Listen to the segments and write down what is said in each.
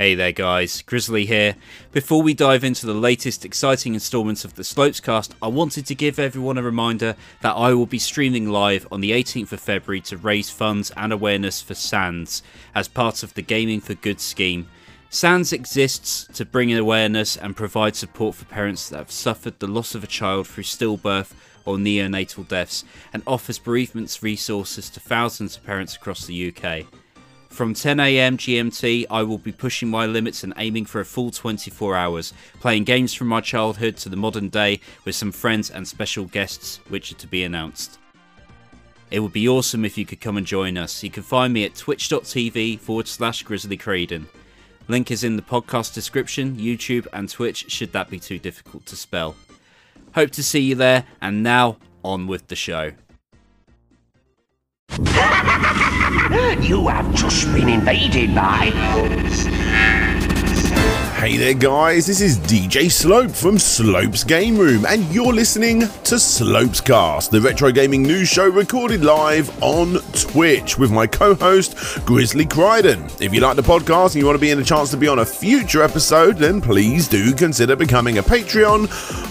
Hey there, guys. Grizzly here. Before we dive into the latest exciting installments of the Slopescast, I wanted to give everyone a reminder that I will be streaming live on the 18th of February to raise funds and awareness for SANDS as part of the Gaming for Good scheme. SANDS exists to bring awareness and provide support for parents that have suffered the loss of a child through stillbirth or neonatal deaths and offers bereavements resources to thousands of parents across the UK. From 10am GMT, I will be pushing my limits and aiming for a full 24 hours, playing games from my childhood to the modern day with some friends and special guests, which are to be announced. It would be awesome if you could come and join us. You can find me at twitch.tv forward slash Grizzly. Link is in the podcast description, YouTube, and Twitch, should that be too difficult to spell. Hope to see you there, and now on with the show. You have just been invaded by. Hey there, guys, this is DJ Slope from Slope's Game Room, and you're listening to Slope's Cast, the retro gaming news show recorded live on Twitch with my co host, Grizzly Crichton. If you like the podcast and you want to be in a chance to be on a future episode, then please do consider becoming a Patreon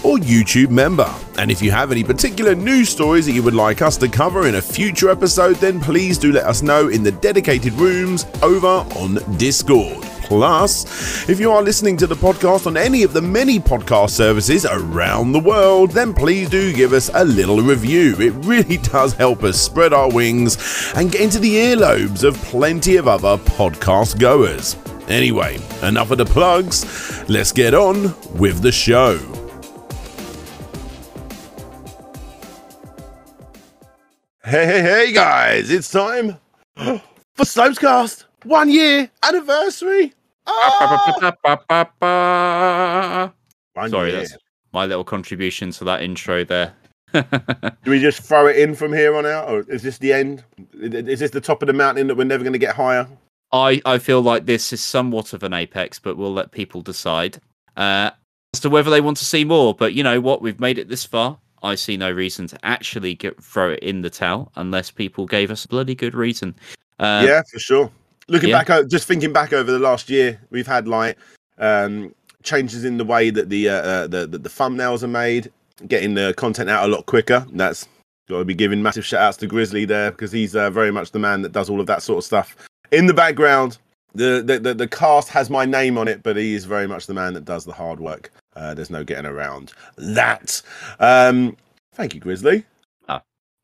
or YouTube member. And if you have any particular news stories that you would like us to cover in a future episode, then please do let us know in the dedicated rooms over on Discord. Plus, if you are listening to the podcast on any of the many podcast services around the world, then please do give us a little review. It really does help us spread our wings and get into the earlobes of plenty of other podcast goers. Anyway, enough of the plugs. Let's get on with the show. Hey, hey, hey, guys, it's time for Slopescast. One year anniversary. One Sorry, that's my little contribution to that intro there. Do we just throw it in from here on out, or is this the end? Is this the top of the mountain that we're never going to get higher? I, I feel like this is somewhat of an apex, but we'll let people decide uh, as to whether they want to see more. But you know what? We've made it this far. I see no reason to actually get, throw it in the towel unless people gave us a bloody good reason. Uh, yeah, for sure. Looking yeah. back, just thinking back over the last year, we've had like um, changes in the way that the, uh, uh, the the the thumbnails are made, getting the content out a lot quicker. That's got to be giving massive shout outs to Grizzly there because he's uh, very much the man that does all of that sort of stuff in the background. The, the the the cast has my name on it, but he is very much the man that does the hard work. Uh, there's no getting around that. Um, thank you, Grizzly.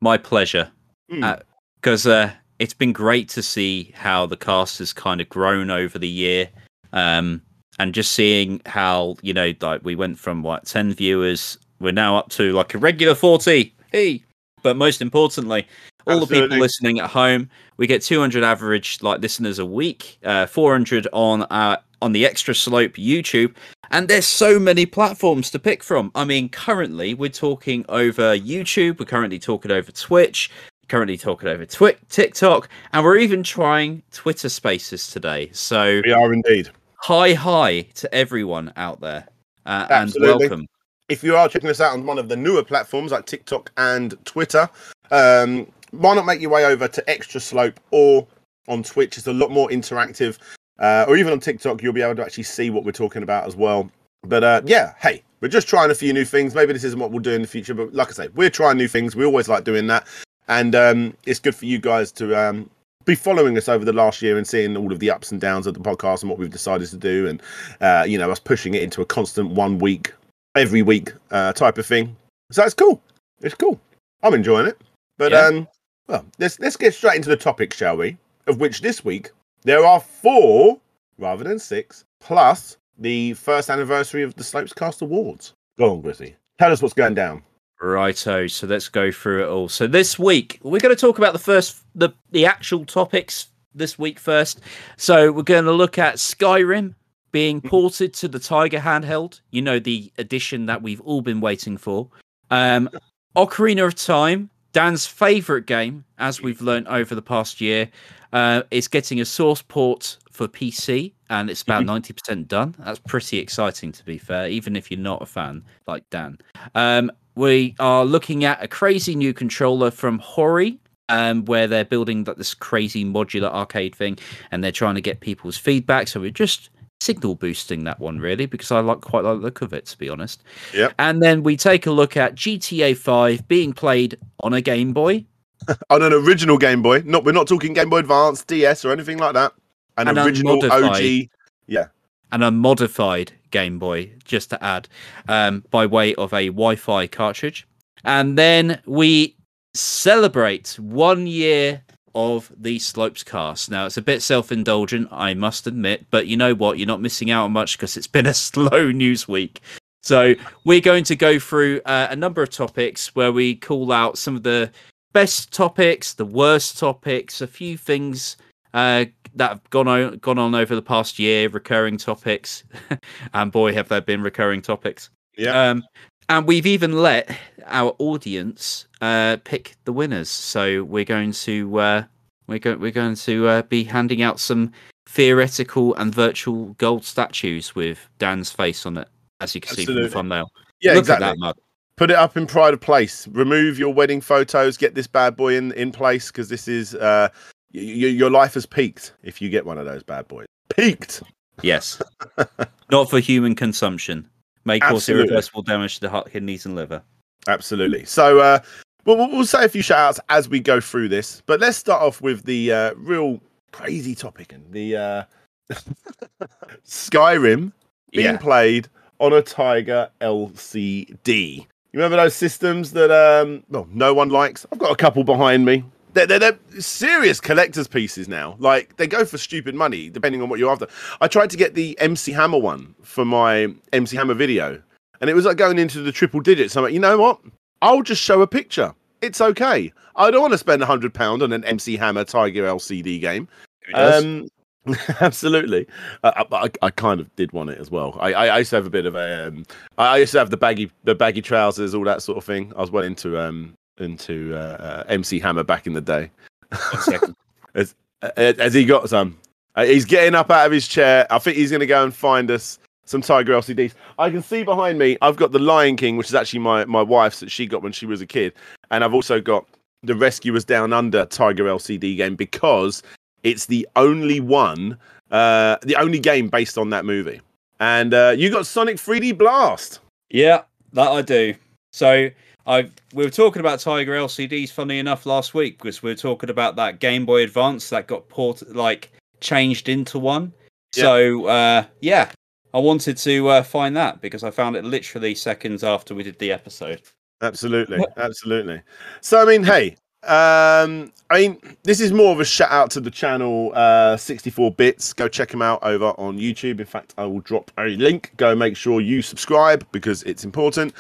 My pleasure. Mm. because uh, it's been great to see how the cast has kind of grown over the year, um, and just seeing how you know, like we went from what ten viewers, we're now up to like a regular forty. Hey, but most importantly, all the people listening at home, we get two hundred average like listeners a week, uh, four hundred on uh, on the Extra Slope YouTube. And there's so many platforms to pick from. I mean, currently we're talking over YouTube, we're currently talking over Twitch, currently talking over Twi- TikTok, and we're even trying Twitter Spaces today. So We are indeed. hi, hi to everyone out there, uh, and welcome. if you are checking us out on one of the newer platforms like TikTok and Twitter, um, why not make your way over to Extra Slope or on Twitch? It's a lot more interactive. Uh, or even on TikTok, you'll be able to actually see what we're talking about as well. But uh, yeah, hey, we're just trying a few new things. Maybe this isn't what we'll do in the future, but like I say, we're trying new things. We always like doing that, and um, it's good for you guys to um, be following us over the last year and seeing all of the ups and downs of the podcast and what we've decided to do, and uh, you know us pushing it into a constant one week every week uh, type of thing. So it's cool. It's cool. I'm enjoying it. But Yeah. um, well, let's let's get straight into the topic, shall we? Of which this week there are four rather than six, plus the first anniversary of the Slopes Cast Awards. Go on, Grizzly. Tell us what's going down. Righto, so let's go through it all. So this week we're going to talk about the first, the the actual topics this week first. So we're going to look at Skyrim being ported to the Tiger handheld. You know the edition that we've all been waiting for. Um, Ocarina of Time, Dan's favorite game, as we've learned over the past year, uh, is getting a source port for PC, and it's about ninety percent done. That's pretty exciting, to be fair, even if you're not a fan like Dan. Um, we are looking at a crazy new controller from Hori, um, where they're building like this crazy modular arcade thing, and they're trying to get people's feedback. So we're just signal boosting that one really because I like quite like the look of it to be honest. Yep. And then we take a look at GTA 5 being played on a Game Boy. On an original Game Boy. Not we're not talking Game Boy Advance, DS, or anything like that. An An original. OG. Yeah. And a modified Game Boy, just to add, um, by way of a Wi Fi cartridge. And then we celebrate one year of the Slopes cast. Now, it's a bit self indulgent, I must admit, but you know what? You're not missing out on much because it's been a slow news week. So, we're going to go through uh, a number of topics where we call out some of the best topics, the worst topics, a few things uh, that have gone on, gone on over the past year, recurring topics, and boy, have there been recurring topics. Yeah. Um, and we've even let our audience uh, pick the winners. So we're going to uh, we're going we're going to uh, be handing out some theoretical and virtual gold statues with Dan's face on it, as you can see from the thumbnail. yeah, Look exactly. at that mug. Put it up in pride of place. Remove your wedding photos. Get this bad boy in in place because this is uh, y- your life has peaked if you get one of those bad boys. Peaked. Yes, not for human consumption. May cause Absolutely. irreversible damage to the heart, kidneys, and liver. Absolutely. So, uh, well, we'll- we'll say a few shout outs as we go through this, but let's start off with the uh, real crazy topic and the uh, Skyrim being Yeah. played on a Tiger LCD. You remember those systems that um, well, no one likes? I've got a couple behind me. They're, they're, they're serious collector's pieces now. Like they go for stupid money, depending on what you're after. I tried to get the MC Hammer one for my MC Hammer video, and it was like going into the triple digits. I'm like, you know what? I'll just show a picture. It's okay. I don't want to spend a hundred pound on an MC Hammer Tiger LCD game. Um, absolutely. Uh, but I, I kind of did want it as well. I, I, I used to have a bit of a. Um, I I used to have the baggy, the baggy trousers, all that sort of thing. I was well into um into uh, uh, MC Hammer back in the day. One second. Has, uh, has he got some? Uh, he's getting up out of his chair. I think he's going to go and find us some Tiger LCDs. I can see behind me. I've got the Lion King, which is actually my my wife's that she got when she was a kid, and I've also got the Rescuers Down Under Tiger LCD game because it's the only one, uh, the only game based on that movie. And uh, you got Sonic 3D Blast. Yeah, that I do. So I we were talking about Tiger LCDs. Funny enough, last week because we were talking about that Game Boy Advance that got port like changed into one. Yeah. So uh, yeah, I wanted to uh, find that because I found it literally seconds after we did the episode. Absolutely, absolutely. So I mean, hey, um, I mean, this is more of a shout out to the channel uh, 64 bits. Go check them out over on YouTube. In fact, I will drop a link. Go make sure you subscribe because it's important.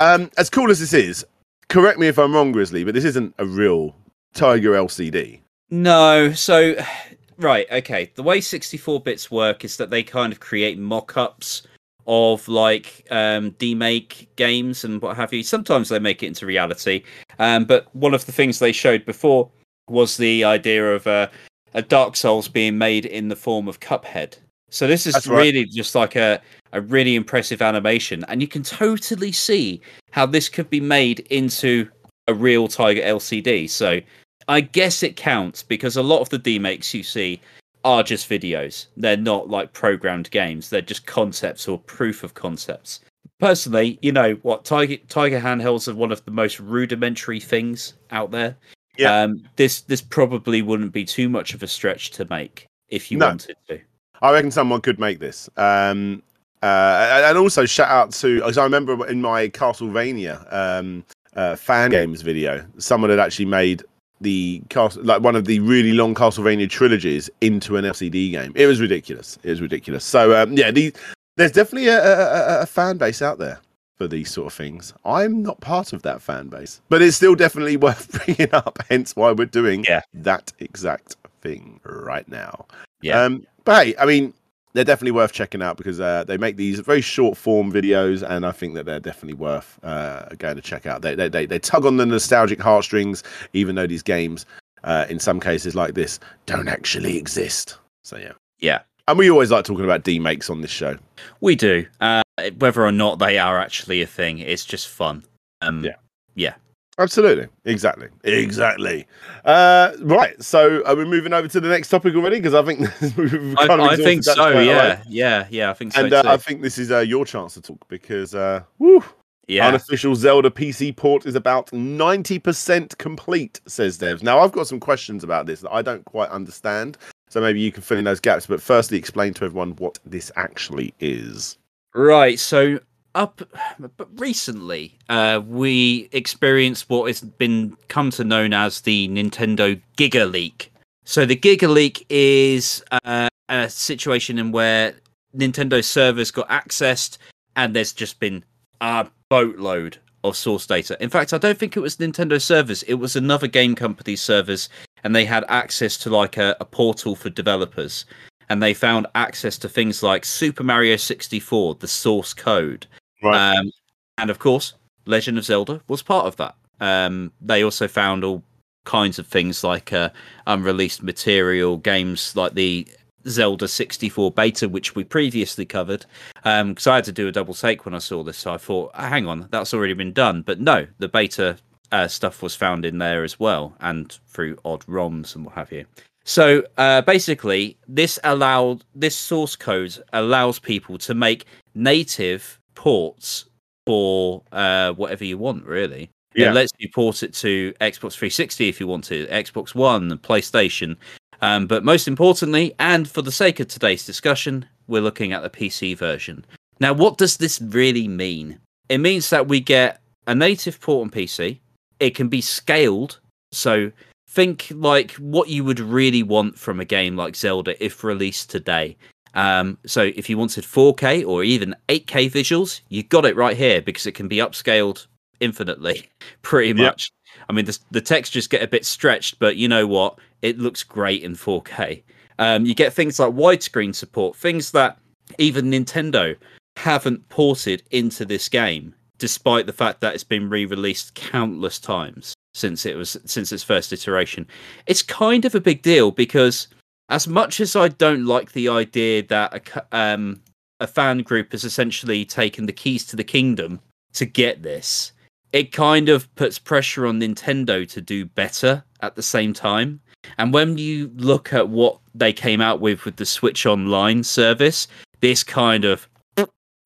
Um, as cool as this is, correct me if I'm wrong, Grizzly, but this isn't a real Tiger LCD. No, so right, okay. The way 64 bits work is that they kind of create mock-ups of like um demake games and what have you. Sometimes they make it into reality. Um but one of the things they showed before was the idea of uh, a Dark Souls being made in the form of Cuphead. So this is That's right. really just like a a really impressive animation and you can totally see how this could be made into a real Tiger LCD. So I guess it counts because a lot of the demakes you see are just videos. They're not like programmed games. They're just concepts or proof of concepts. Personally, you know what Tiger Tiger handhelds are one of the most rudimentary things out there. Yeah. Um, this this probably wouldn't be too much of a stretch to make if you No. wanted to. I reckon someone could make this. Um, uh, and also shout out to, as I remember in my Castlevania um, uh, fan games video, someone had actually made the cast like one of the really long Castlevania trilogies into an LCD game. It was ridiculous. It was ridiculous. So um, yeah, the, there's definitely a, a, a- a fan base out there for these sort of things. I'm not part of that fan base, but it's still definitely worth bringing up. Hence why we're doing Yeah. that exact thing right now. Yeah. Um, but hey, I mean, they're definitely worth checking out because uh, they make these very short form videos, and I think that they're definitely worth uh, going to check out. They, they they they tug on the nostalgic heartstrings, even though these games, uh, in some cases like this, don't actually exist. So yeah, Yeah. and we always like talking about demakes on this show. We do. Uh, whether or not they are actually a thing, it's just fun. Um, Yeah. Yeah. Absolutely. Exactly. Exactly. Uh, right. So are we moving over to the next topic already? Because I think we've I, kind of I think so. Yeah, away. yeah, yeah. I think so And uh. I think this is uh, your chance to talk because, uh, woo, yeah, unofficial Zelda PC port is about 90% complete, says Devs. Now, I've got some questions about this that I don't quite understand. So maybe you can fill in those gaps. But firstly, explain to everyone what this actually is. Right. So up but recently, uh, we experienced what has been come to known as the Nintendo Giga Leak. So the Giga Leak is uh, a situation in where Nintendo servers got accessed, and there's just been a boatload of source data. In fact, I don't think it was Nintendo servers; it was another game company's servers, and they had access to like a, a portal for developers and they found access to things like Super Mario 64, the source code. Right. Um, and of course, Legend of Zelda was part of that. Um, they also found all kinds of things like uh, unreleased material, games like the Zelda 64 beta, which we previously covered. Because I had to do a double take when I saw this, so I thought, "Ah, hang on, that's already been done. But no, the beta uh, stuff was found in there as well, and through odd ROMs and what have you. So uh, basically, this allowed this source code allows people to make native ports for uh, whatever you want. Really, Yeah. it lets you port it to Xbox 360 if you want to, Xbox One, and PlayStation. Um, but most importantly, and for the sake of today's discussion, we're looking at the PC version. Now, what does this really mean? It means that we get a native port on PC. It can be scaled, so think like what you would really want from a game like Zelda if released today. Um, so if you wanted 4K or even 8K visuals, you got it right here because it can be upscaled infinitely, pretty Yep. much. I mean, the, the textures get a bit stretched, but you know what? It looks great in 4K. Um, you get things like widescreen support, things that even Nintendo haven't ported into this game, despite the fact that it's been re-released countless times since it was since its first iteration. It's kind of a big deal because as much as I don't like the idea that a um, a fan group has essentially taken the keys to the kingdom to get this, it kind of puts pressure on Nintendo to do better at the same time. And when you look at what they came out with with the Switch Online service, this kind of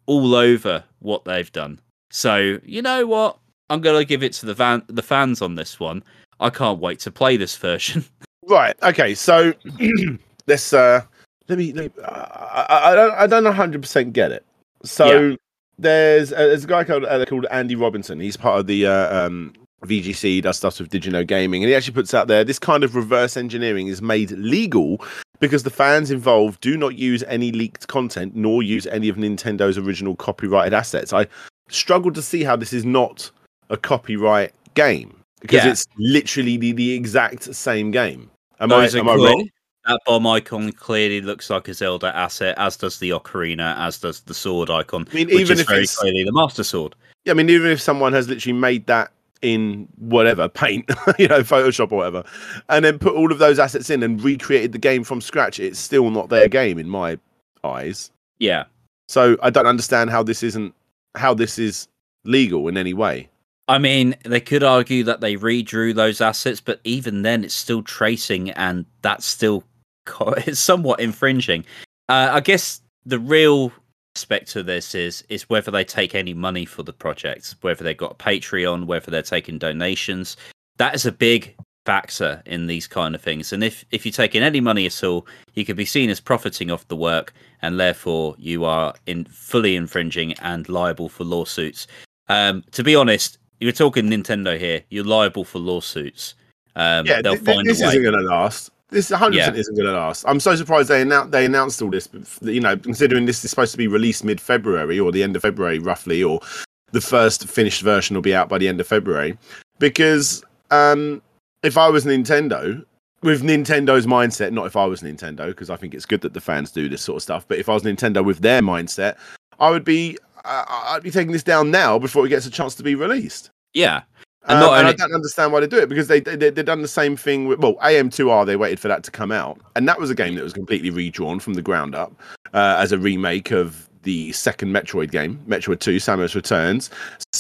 all over what they've done. So you know what? I'm gonna give it to the van- the fans on this one. I can't wait to play this version. Right. Okay. So let's uh let me. Let me I, I, I don't. I don't 100 percent get it. So there's uh, there's a guy called uh, called Andy Robinson. He's part of the uh, um, VGC. Does stuff with Digino Gaming, and he actually puts out there this kind of reverse engineering is made legal because the fans involved do not use any leaked content nor use any of Nintendo's original copyrighted assets. I struggle to see how this is not a copyright game because Yeah. it's literally the, the exact same game. Am I, am I wrong? That bomb icon clearly looks like a Zelda asset, as does the ocarina, as does the sword icon. I mean, which even is if very it's- clearly the Master Sword. Yeah, I mean, even if someone has literally made that in whatever paint, you know, Photoshop or whatever, and then put all of those assets in and recreated the game from scratch, it's still not their game in my eyes. Yeah. So I don't understand how this isn't how this is legal in any way. I mean, they could argue that they redrew those assets, but even then, it's still tracing, and that's still it's somewhat infringing. Uh, I guess the real aspect to this is is whether they take any money for the project, whether they've got a Patreon, whether they're taking donations. That is a big factor in these kind of things. And if if you're taking any money at all, you could be seen as profiting off the work, and therefore you are in fully infringing and liable for lawsuits. Um, to be honest, you're talking Nintendo here. You're liable for lawsuits. Um, Yeah, they'll th- find this a way. isn't going to last. This 100 Yeah. isn't going to last. I'm so surprised they announced they announced all this. You know, considering this is supposed to be released mid February or the end of February, roughly, or the first finished version will be out by the end of February. Because um, if I was Nintendo, with Nintendo's mindset, not if I was Nintendo, because I think it's good that the fans do this sort of stuff. But if I was Nintendo with their mindset, I would be uh, I'd be taking this down now before it gets a chance to be released. Yeah, And, And not and I don't understand why they do it because they, they they've done the same thing with well AM2R they waited for that to come out and that was a game that was completely redrawn from the ground up uh, as a remake of the second Metroid game, Metroid Two: Samus Returns.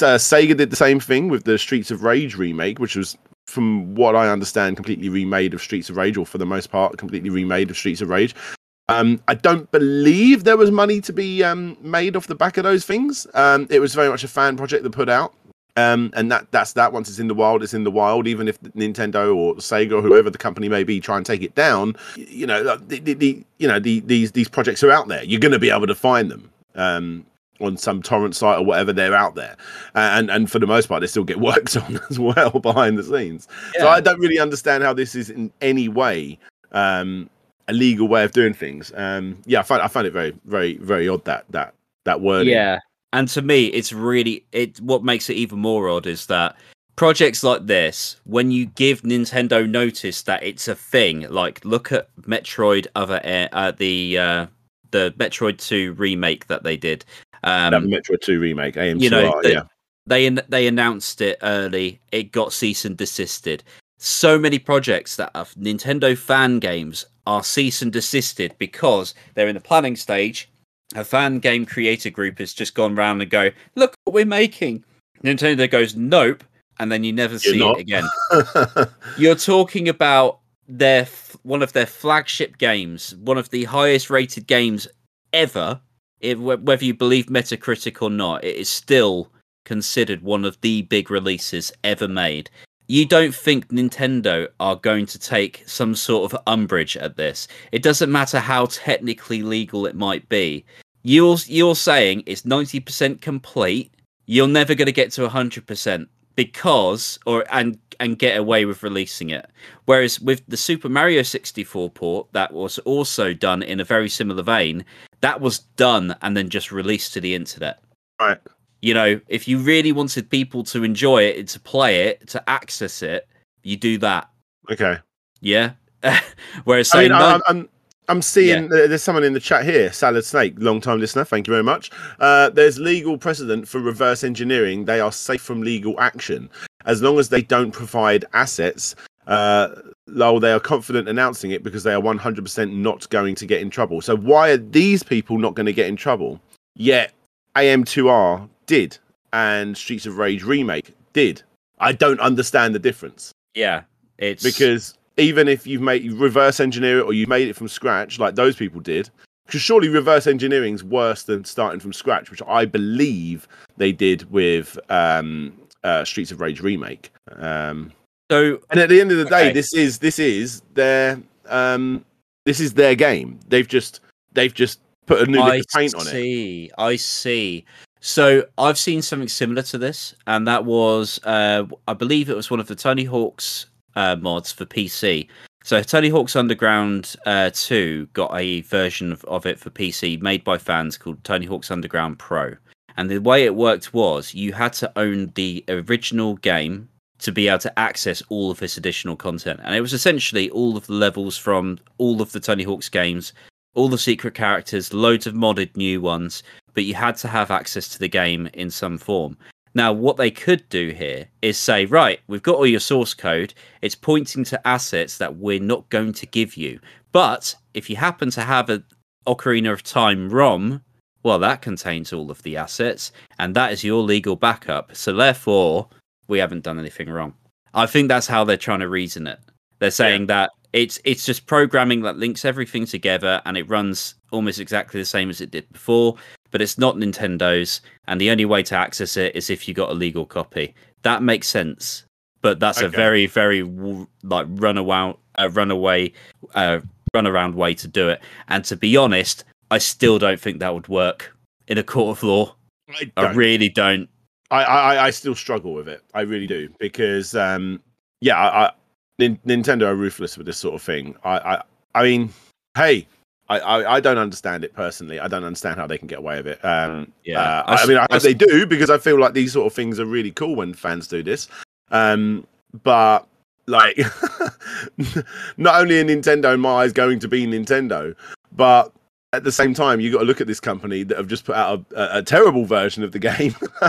Uh, Sega did the same thing with the Streets of Rage remake, which was, from what I understand, completely remade of Streets of Rage, or for the most part, completely remade of Streets of Rage. Um, I don't believe there was money to be um, made off the back of those things. Um, it was very much a fan project that put out. Um, and that that's that. Once it's in the wild, it's in the wild. Even if Nintendo or Sega or whoever the company may be try and take it down, you know, the, the, the you know the, these these projects are out there. You're going to be able to find them um, on some torrent site or whatever. They're out there, and and for the most part, they still get worked on as well behind the scenes. Yeah. So I don't really understand how this is in any way um, a legal way of doing things. Um, yeah, I find I find it very very very odd that that that word. Yeah, and to me, it's really it. What makes it even more odd is that projects like this, when you give Nintendo notice that it's a thing, like look at Metroid Other Air, uh, the uh, the Metroid Two remake that they did. Um, that Metroid Two remake, AM2R, you know, the, yeah. They they announced it early. It got cease and desisted. So many projects that are Nintendo fan games are cease and desisted because they're in the planning stage a fan game creator group has just gone round and go, look what we're making. Nintendo goes, nope, and then you never You're see not. it again. You're talking about their one of their flagship games, one of the highest rated games ever. If, whether you believe Metacritic or not, it is still considered one of the big releases ever made. You don't think Nintendo are going to take some sort of umbrage at this. It doesn't matter how technically legal it might be. You're you're saying it's 90% complete. You're never going to get to 100% because or and and get away with releasing it. Whereas with the super mario 64 port that was also done in a very similar vein that was done and then just released to the internet. Right you know if you really wanted people to enjoy it to play it to access it you do that okay yeah whereas I mean, I'm, I'm, I'm seeing yeah. there's someone in the chat here, Salad Snake, long time listener. Thank you very much. Uh, there's legal precedent for reverse engineering. They are safe from legal action as long as they don't provide assets. Uh, lol, they are confident announcing it because they are 100% not going to get in trouble. So why are these people not going to get in trouble? Yet AM2R did, and Streets of Rage remake did. I don't understand the difference. Yeah, it's because even if you've made reverse engineer it or you made it from scratch, like those people did, because surely reverse engineering is worse than starting from scratch, which I believe they did with um, uh, Streets of Rage remake. Um, so, and at the end of the day, this is this is their um, this is their game. They've just they've just put a new I paint on it. I see I see. So I've seen something similar to this, and that was, uh, I believe it was one of the Tony Hawk's uh, mods for PC. So Tony Hawk's Underground uh, 2 got a version of, of it for PC made by fans called Tony Hawk's Underground Pro. And the way it worked was you had to own the original game to be able to access all of this additional content. And it was essentially all of the levels from all of the Tony Hawk's games, all the secret characters, loads of modded new ones, but you had to have access to the game in some form. Now, what they could do here is say, right, we've got all your source code. It's pointing to assets that we're not going to give you. But if you happen to have an Ocarina of Time ROM, well, that contains all of the assets, and that is your legal backup. So therefore, we haven't done anything wrong. I think that's how they're trying to reason it. They're saying yeah. that it's it's just programming that links everything together and it runs almost exactly the same as it did before but it's not Nintendo's, and the only way to access it is if you got a legal copy. That makes sense, but that's okay. a very, very like runaway, uh, runaway, uh, runaround way to do it. And to be honest, I still don't think that would work in a court of law. I, I really don't. I, I, I still struggle with it. I really do because, um, yeah, I, I Nintendo are ruthless with this sort of thing. I, I, I mean, hey, I, I, I, don't understand it personally. I don't understand how they can get away with it. Um, yeah, uh, I, I, mean, I hope they do because I feel like these sort of things are really cool when fans do this. Um, but like, not only are Nintendo in my eyes going to be Nintendo, but at the same time, you got to look at this company that have just put out a, a, a terrible version of the game.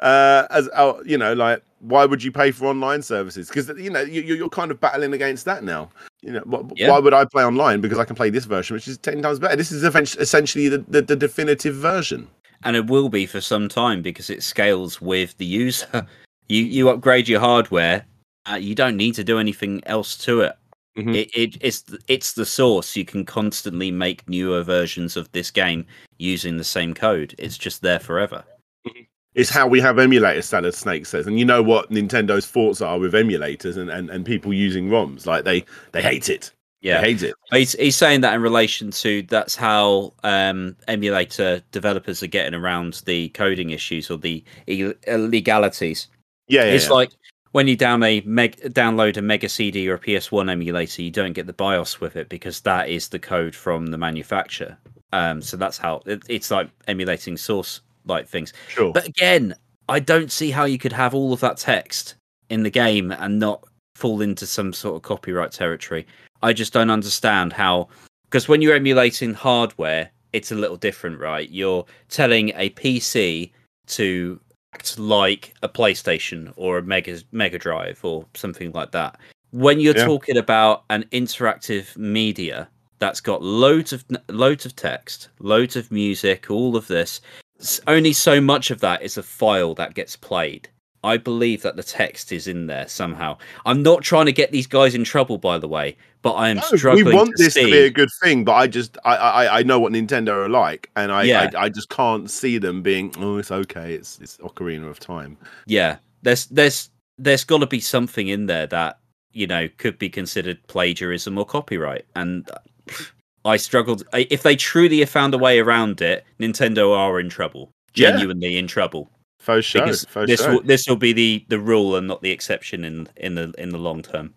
uh, as uh, you know, like why would you pay for online services? Because you know you, you're kind of battling against that now. You know, wh- Yeah. why would I play online? Because I can play this version, which is ten times better. This is essentially the, the, the definitive version. and it will be for some time because it scales with the user. You you upgrade your hardware, uh, you don't need to do anything else to it. Mhm. It, it it's it's the source. You can constantly make newer versions of this game using the same code. It's just there forever. It's how we have emulators, Salad Snake says. And you know what Nintendo's thoughts are with emulators and, and, and people using ROMs. Like they they hate it. Yeah, They hate it. He's, he's saying that in relation to that's how um, emulator developers are getting around the coding issues or the illegalities. Yeah, yeah. it's yeah. like when you down a meg- download a Mega CD or a PS1 emulator, you don't get the BIOS with it because that is the code from the manufacturer. Um, so that's how it, it's like emulating source like things. sure. But again, I don't see how you could have all of that text in the game and not fall into some sort of copyright territory. I just don't understand how because when you're emulating hardware, it's a little different, right? You're telling a PC to act like a PlayStation or a Mega Mega Drive or something like that. When you're Yeah. talking about an interactive media that's got loads of loads of text, loads of music, all of this, only so much of that is a file that gets played. I believe that the text is in there somehow. I'm not trying to get these guys in trouble, by the way, but I am No, we want to this see. to be a good thing, but I just I, I I know what Nintendo are like, and I, Yeah. I I just can't see them being oh it's okay, it's it's Ocarina of Time. yeah there's there's there's got to be something in there that you know could be considered plagiarism or copyright and uh, i struggled if they truly have found a way around it nintendo are in trouble Yeah. genuinely in trouble Faux show, because faux this show. will this will be the the rule and not the exception in in the in the long term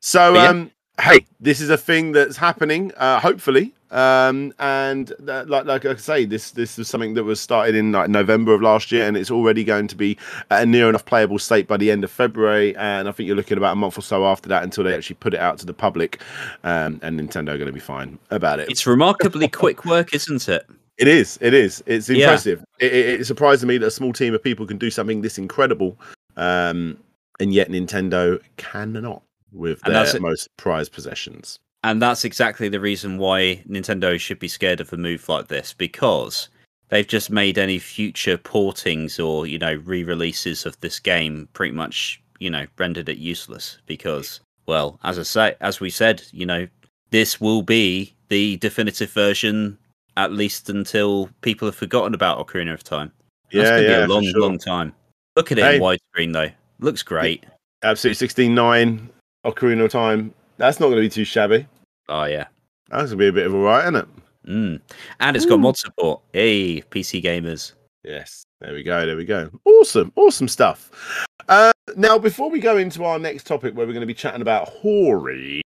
So But yeah. um hey, this is a thing that's happening, uh hopefully. Um and uh, like like I say, this this is something that was started in like November of last year and it's already going to be at a near enough playable state by the end of February and I think you're looking about a month or so after that until they actually put it out to the public um and Nintendo are going to be fine about it. it's remarkably quick work isn't it It is. It is. It's Yeah. impressive. It, it, it surprises me that a small team of people can do something this incredible, um, and yet Nintendo cannot with And their most prized possessions. And that's exactly the reason why Nintendo should be scared of a move like this because they've just made any future portings or, you know, re releases of this game pretty much, you know, rendered it useless because, well, as I say, as we said, you know, this will be the definitive version at least until people have forgotten about Ocarina of Time. That's Yeah, gonna yeah, be a long, sure. long time. Look at it Hey. in widescreen though. Looks great. Absolutely, sixteen nine Ocarina of Time. That's not going to be too shabby. Oh yeah. That's going to be a bit of a right, isn't it? Mm. And it's got mod support. Hey, PC gamers. Yes. There we go. There we go. Awesome. Awesome stuff. Uh, now, before we go into our next topic, where we're going to be chatting about Hori,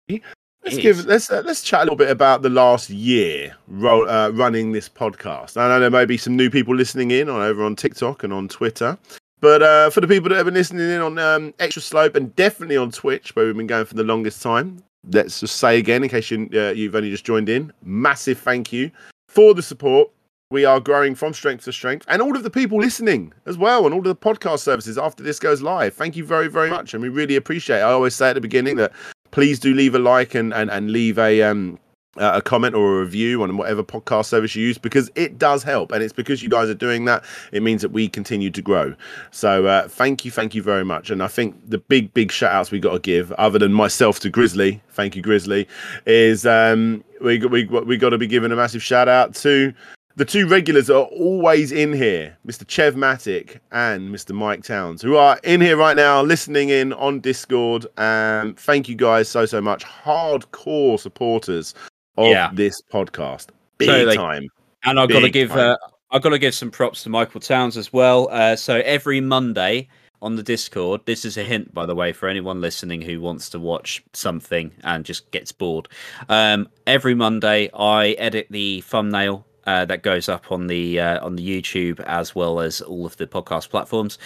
let's give let's uh, let's chat a little bit about the last year ro- uh, running this podcast. I know there may be some new people listening in on over on TikTok and on Twitter. But uh, for the people that have been listening in on um, Extra Slope and definitely on Twitch, where we've been going for the longest time, let's just say again, in case you, uh, you've only just joined in, massive thank you for the support. We are growing from strength to strength, and all of the people listening as well, and all of the podcast services after this goes live. Thank you very, very much, and we really appreciate. it. I always say at the beginning that please do leave a like and and, and leave a um uh, a comment or a review on whatever podcast service you use because it does help and it's because you guys are doing that it means that we continue to grow so uh, thank you thank you very much and i think the big big shout outs we got to give other than myself to grizzly thank you grizzly is um we we we got to be giving a massive shout out to the two regulars that are always in here, Mr. Chev Matic and Mr. Mike Towns, who are in here right now listening in on Discord. Um, thank you guys so, so much. Hardcore supporters of Yeah. this podcast. Big Totally. time. And I've got to give uh, I've got to give some props to Michael Towns as well. Uh, so every Monday on the Discord, this is a hint by the way for anyone listening who wants to watch something and just gets bored. Um, every Monday, I edit the thumbnail. Uh, that goes up on the uh, on the YouTube as well as all of the podcast platforms,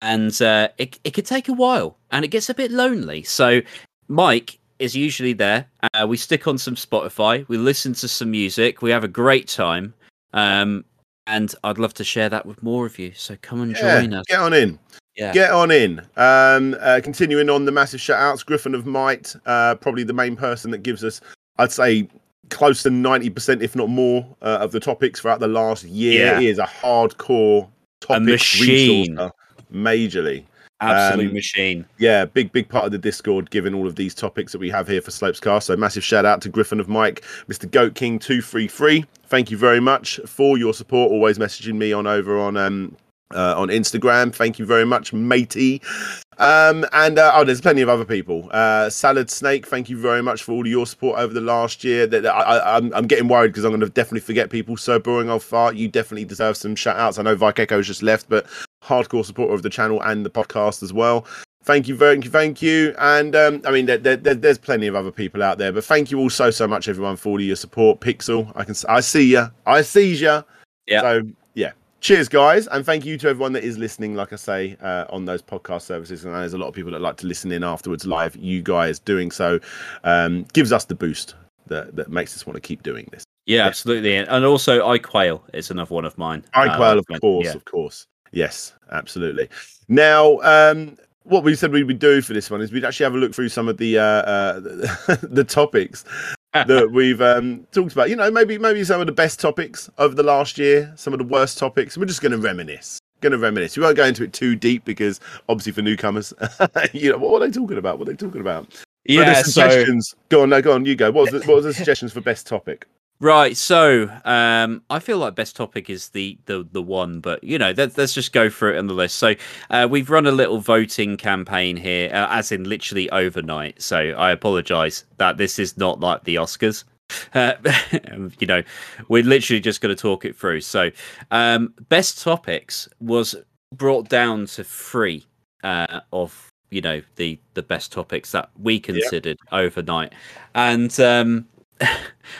and uh, it it could take a while, and it gets a bit lonely. So Mike is usually there. Uh, we stick on some Spotify, we listen to some music, we have a great time. Um, and I'd love to share that with more of you. So come and Yeah, join us. get on in. Yeah. Get on in. Um, uh, continuing on the massive shout outs, Griffin of Might, uh, probably the main person that gives us, I'd say, close to 90%, if not more, uh, of the topics throughout the last year. Yeah. He is a hardcore topic machine. resourcer, majorly. Absolute Um, machine. Yeah, big, big part of the Discord, given all of these topics that we have here for Slopescast. So, massive shout out to Griffin of Mike, Mr. Goat King two three three. Thank you very much for your support. Always messaging me on over on um uh, on Instagram. Thank you very much, matey. Um, and uh, oh, there's plenty of other people. Uh, Salad Snake, thank you very much for all of your support over the last year. That I, I, I'm, I'm getting worried because I'm going to definitely forget people. So boring old fart, you definitely deserve some shout outs. I know Vikeko's just left, but hardcore supporter of the channel and the podcast as well. Thank you, very, thank you, and um, I mean, there, there, there- there's plenty of other people out there, but thank you all so so much, everyone, for all your support. Pixel, I can, I see ya, I see ya. Yeah. So yeah, cheers, guys, and thank you to everyone that is listening. Like I say, uh, on those podcast services, and there's a lot of people that like to listen in afterwards live. You guys doing so um, gives us the boost that that makes us want to keep doing this. Yeah, absolutely. And also, I Quail is another one of mine. I Uh, quail, of course, yeah. of course. Yes, absolutely. Now, um, what we said we would do for this one is we'd actually have a look through some of the uh, uh, the topics that we've um, talked about. You know, maybe maybe some of the best topics over the last year, some of the worst topics. We're just going to reminisce. Going to reminisce. We won't go into it too deep because obviously for newcomers, you know, what were they talking about? What are they talking about? Yeah, so suggestions. Go on, no, go on. You go. What was the, what was the suggestions for best topic? Right, so um, I feel like best topic is the the the one, but you know, let, let's just go through it on the list. So uh, we've run a little voting campaign here, uh, as in literally overnight. So I apologise that this is not like the Oscars. Uh, you know, we're literally just going to talk it through. So, um, best topics was brought down to three uh, of you know the the best topics that we considered overnight, and um,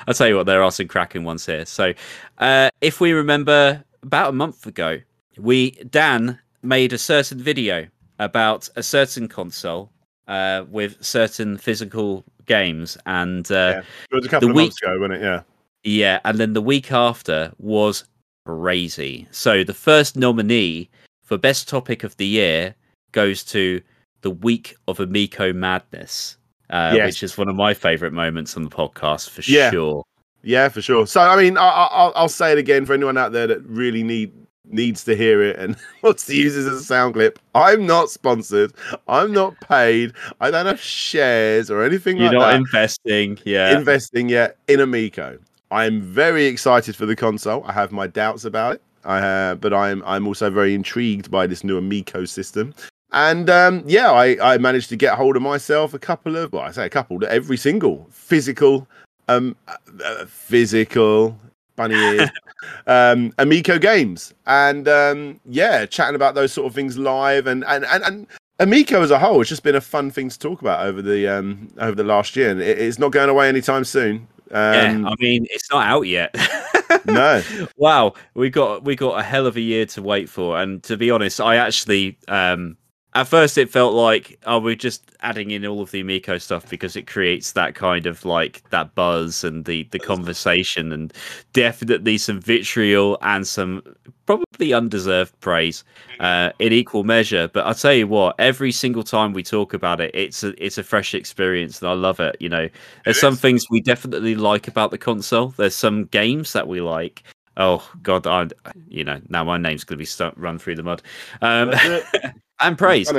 I'll tell you what, there are some cracking ones here. So, uh, if we remember, about a month ago, we Dan made a certain video about a certain console uh, with certain physical games, and uh, Yeah. It was a couple of week- months ago, wasn't it? Yeah. yeah, and then the week after was crazy. So the first nominee for best topic of the year goes to the week of Amico Madness, uh, Yes. which is one of my favorite moments on the podcast for Yeah. sure. Yeah, for sure. So, I mean, I, I, I'll, I'll say it again for anyone out there that really need needs to hear it and wants to use this as a sound clip. I'm not sponsored. I'm not paid. I don't have shares or anything You're like not investing, yeah. Investing yet in Amico. I'm very excited for the console. I have my doubts about it. I have, but I'm I'm also very intrigued by this new Amico system. And um, yeah, I, I managed to get hold of myself a couple of, well, I say a couple, every single physical, um, uh, uh, physical bunny ears, um, Amico games, and um, yeah, chatting about those sort of things live, and and and. and Amico as a whole, it's just been a fun thing to talk about over the um, over the last year, and it, it's not going away anytime soon. yeah, Um, I mean, it's not out yet. no, wow, we got we got a hell of a year to wait for, and to be honest, I actually um at first it felt like oh we're just adding in all of the Amico stuff because it creates that kind of like that buzz and the the conversation and definitely some vitriol and some probably undeserved praise uh, in equal measure. But I'll tell you what, every single time we talk about it, it's a it's a fresh experience, and I love it. You know, there's some things we definitely like about the console. There's some games that we like. Oh God, I you know now my name's going to be stu- run through the mud. Um. and praise.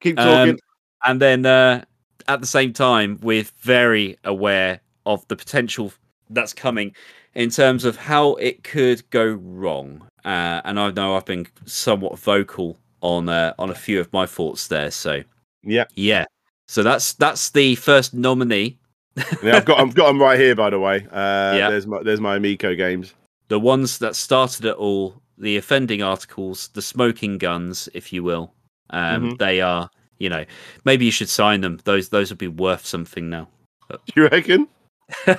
Keep talking. Um, and then uh, at the same time, we're very aware of the potential that's coming in terms of how it could go wrong. Uh, and I know I've been somewhat vocal on uh, on a few of my thoughts there. So yeah, yeah, so that's that's the first nominee. yeah, I've got I've got them right here. By the way, uh, Yeah. there's my there's my Amico games. the ones that started it all, the offending articles, the smoking guns, if you will. Um, Mhm. They are, you know, maybe you should sign them. Those those would be worth something now. Do you reckon? no.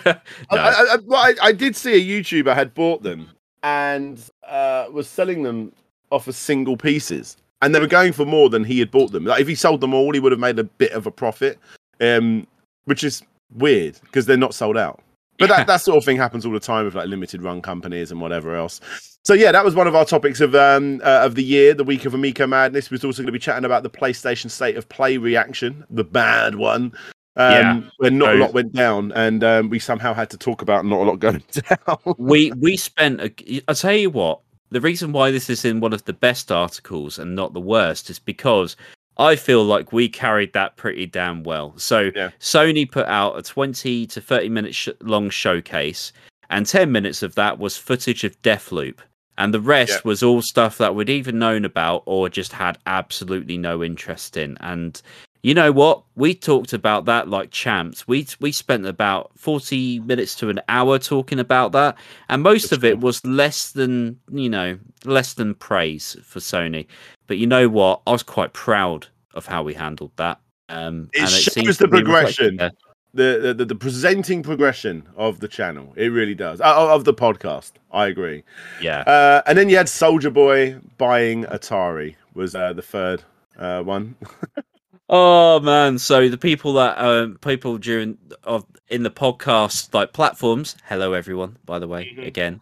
I, I, I, I did see a YouTuber had bought them and uh, was selling them off as single pieces, and they were going for more than he had bought them. Like if he sold them all, he would have made a bit of a profit, um, which is weird because they're not sold out. But that, that sort of thing happens all the time with like limited run companies and whatever else. So yeah, that was one of our topics of um uh, of the year, the week of Amico Madness. We was also going to be chatting about the PlayStation State of Play reaction, the bad one. Um, Yeah. when not a lot went down, and um, we somehow had to talk about not a lot going down. we we spent a, i'll tell you what the reason why this is in one of the best articles and not the worst is because i feel like we carried that pretty damn well so Yeah. sony put out a 20 to 30 minute sh- long showcase and 10 minutes of that was footage of deathloop and the rest Yeah. was all stuff that we'd either known about or just had absolutely no interest in and you know what? We talked about that like champs. We we spent about forty minutes to an hour talking about that, and most of it was less than you know less than praise for Sony. But you know what? I was quite proud of how we handled that. Um, It and shows seems the to be reflected progression. the, the, the the presenting progression of the channel. It really does. Uh, of the podcast. I agree. Yeah, Uh, and then you had Soulja Boy buying Atari was uh, the third uh, one. Oh man! So the people that um, people during of in the podcast like platforms. Hello everyone, by the way, Mhm. again.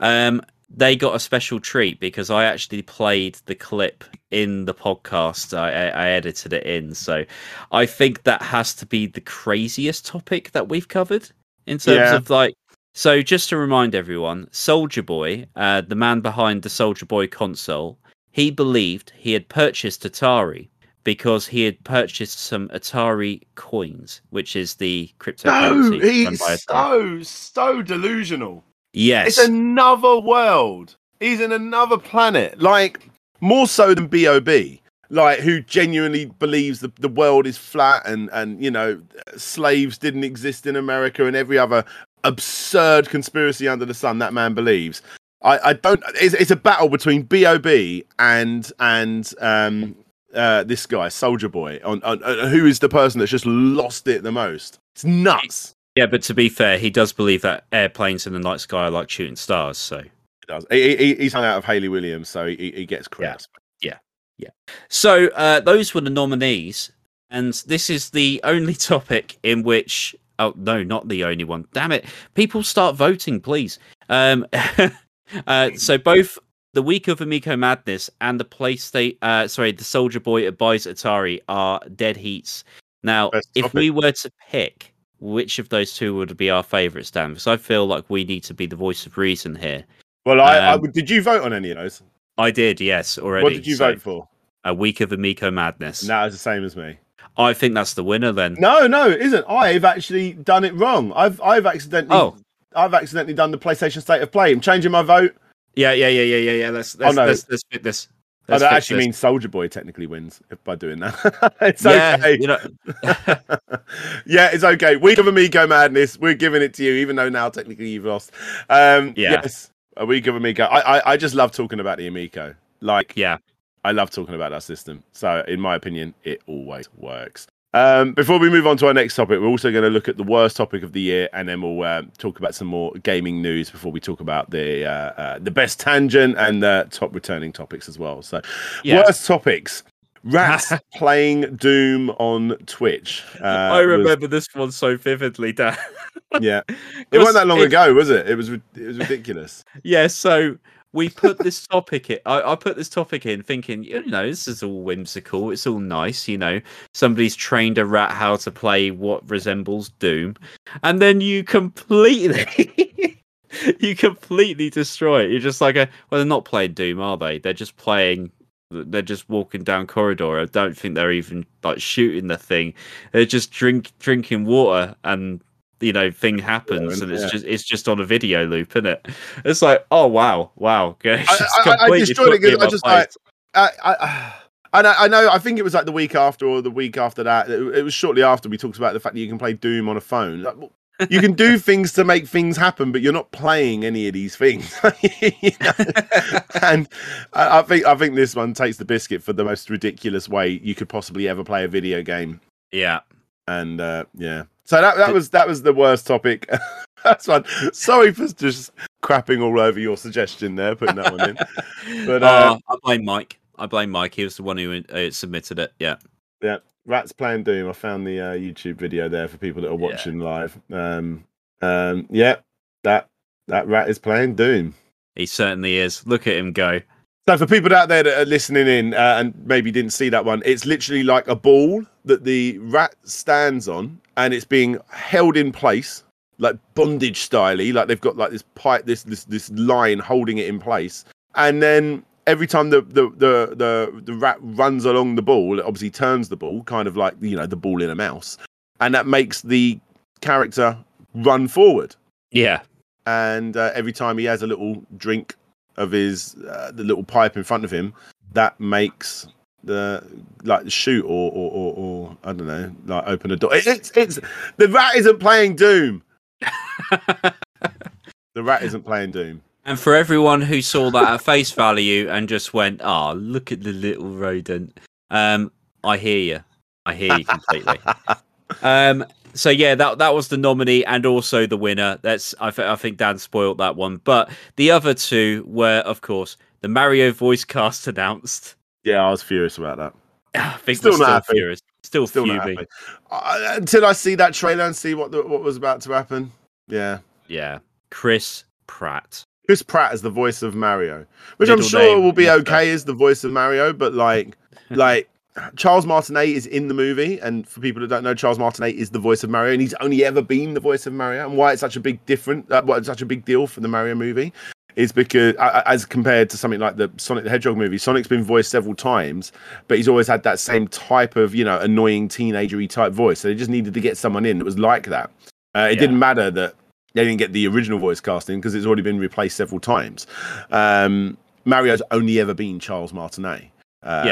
Um, they got a special treat because I actually played the clip in the podcast. I, I, I edited it in, so I think that has to be the craziest topic that we've covered in terms Yeah. of like. So just to remind everyone, Soulja Boy, uh, the man behind the Soulja Boy console, he believed he had purchased Atari because he had purchased some Atari coins, which is the cryptocurrency run he's so so delusional. Yes, It's another world. He's in another planet. Like more so than Bob. Like who genuinely believes the, the world is flat and and you know slaves didn't exist in America and every other absurd conspiracy under the sun that man believes. I, I don't. It's, it's a battle between Bob and and um uh this guy Soulja Boy on, on, on who is the person that's just lost it the most. It's nuts. yeah, but to be fair, he does believe that airplanes in the night sky are like shooting stars. So, He does. He, he, he's hung out of Hayley Williams, so he, he gets credit. Yeah. yeah, yeah. So uh, those were the nominees, and this is the only topic in which. Oh no, not the only one. Damn it! People start voting, please. Um, uh, so both the week of Amico Madness and the PlayStation, uh, sorry, the Soulja Boy buys Atari are dead heats. Now, if we were to pick which of those two would be our favourites, Dan, because I feel like we need to be the voice of reason here. Well, I, I Um, would- did you vote on any of those? I did, yes, already. What did you So, vote for? A week of Amico Madness. No, it's the same as me. I think that's the winner then. No, no, it isn't. I've actually done it wrong. I've I've accidentally Oh. I've accidentally done the PlayStation State of Play. I'm changing my vote. Yeah, yeah, yeah, yeah, yeah, yeah. Let's let's Oh, no. let's, let's fit this. Oh, Let's that fix actually this. means Soulja Boy technically wins if by doing that. it's yeah, okay. you know, yeah, it's okay. Week of Amico Madness. We're giving it to you, even though now technically you've lost. Um, Yeah. Yes, a week of Amico. I, I I just love talking about the Amico. Like, yeah. I love talking about that system. So, in my opinion, it always works. Um, before we move on to our next topic, we're also going to look at the worst topic of the year, and then we'll um, talk about some more gaming news before we talk about the uh, uh, the best tangent and the top returning topics as well. So, Yeah. worst topics: rats playing Doom on Twitch. Uh, I was- remember this one so vividly, Dan. yeah, it wasn't that long it- ago, was it? It was it was ridiculous. Yeah, so we put this topic in. I, I put this topic in thinking, you know, this is all whimsical. It's all nice, you know. Somebody's trained a rat how to play what resembles Doom, and then you completely, you completely destroy it. You're just like, a, well, they're not playing Doom, are they? They're just playing. They're just walking down corridor. I don't think they're even like shooting the thing. They're just drink drinking water and. You know, thing happens, and it's yeah. just it's just on a video loop, isn't it? It's like, oh wow, wow. I- I- I destroyed it put me 'cause in I just, like, I, I, I, know, I know. I think it was like the week after or the week after that. It, it was shortly after we talked about the fact that you can play Doom on a phone. Like, well, you can do things to make things happen, but you're not playing any of these things. You know? and I, I think I think this one takes the biscuit for the most ridiculous way you could possibly ever play a video game. yeah, And uh, yeah, so that that was that was the worst topic. That's one. Sorry for just crapping all over your suggestion there, putting that one in. But, uh, uh, I blame Mike. I blame Mike. He was the one who uh, submitted it. Yeah, Yeah, Rats Playing Doom. I found the uh, YouTube video there for people that are Yeah. watching live. Um, Um, yeah, that that rat is playing Doom. He certainly is. Look at him go. So for people out there that are listening in uh, and maybe didn't see that one, it's literally like a ball that the rat stands on, and it's being held in place like bondage styly, like they've got like this pipe, this this this line holding it in place, and then every time the the the the, the rat runs along the ball, it obviously turns the ball, kind of like you know the ball in a mouse, and that makes the character run forward. Yeah. And uh, every time he has a little drink of his uh, the little pipe in front of him, that makes the like shoot or or, or or I don't know, like open a door. It, it's it's the rat isn't playing Doom. the rat isn't playing Doom. And for everyone who saw that at face value and just went, "Oh, look at the little rodent," um, I hear you. I hear you completely. um, so yeah, that that was the nominee and also the winner. That's I, th- I think Dan spoiled that one, but the other two were, of course, the Mario voice cast announced. Yeah, I was furious about that. I think still, still furious. Still, still fuming. Uh, until I see that trailer and see what the, what was about to happen. Yeah. Yeah. Chris Pratt. Chris Pratt is the voice of Mario, which Middle I'm sure will be okay as the voice of Mario, but like, like Charles Martinet is in the movie, and for people that don't know, Charles Martinet is the voice of Mario, and he's only ever been the voice of Mario. And why it's such a big different, uh, why it's such a big deal for the Mario movie is because as compared to something like the Sonic the Hedgehog movie, Sonic's been voiced several times, but he's always had that same type of you know annoying teenagery type voice. So they just needed to get someone in that was like that. Uh, it yeah. didn't matter that they didn't get the original voice casting because it's already been replaced several times. Um, Mario's only ever been Charles Martinet. Um,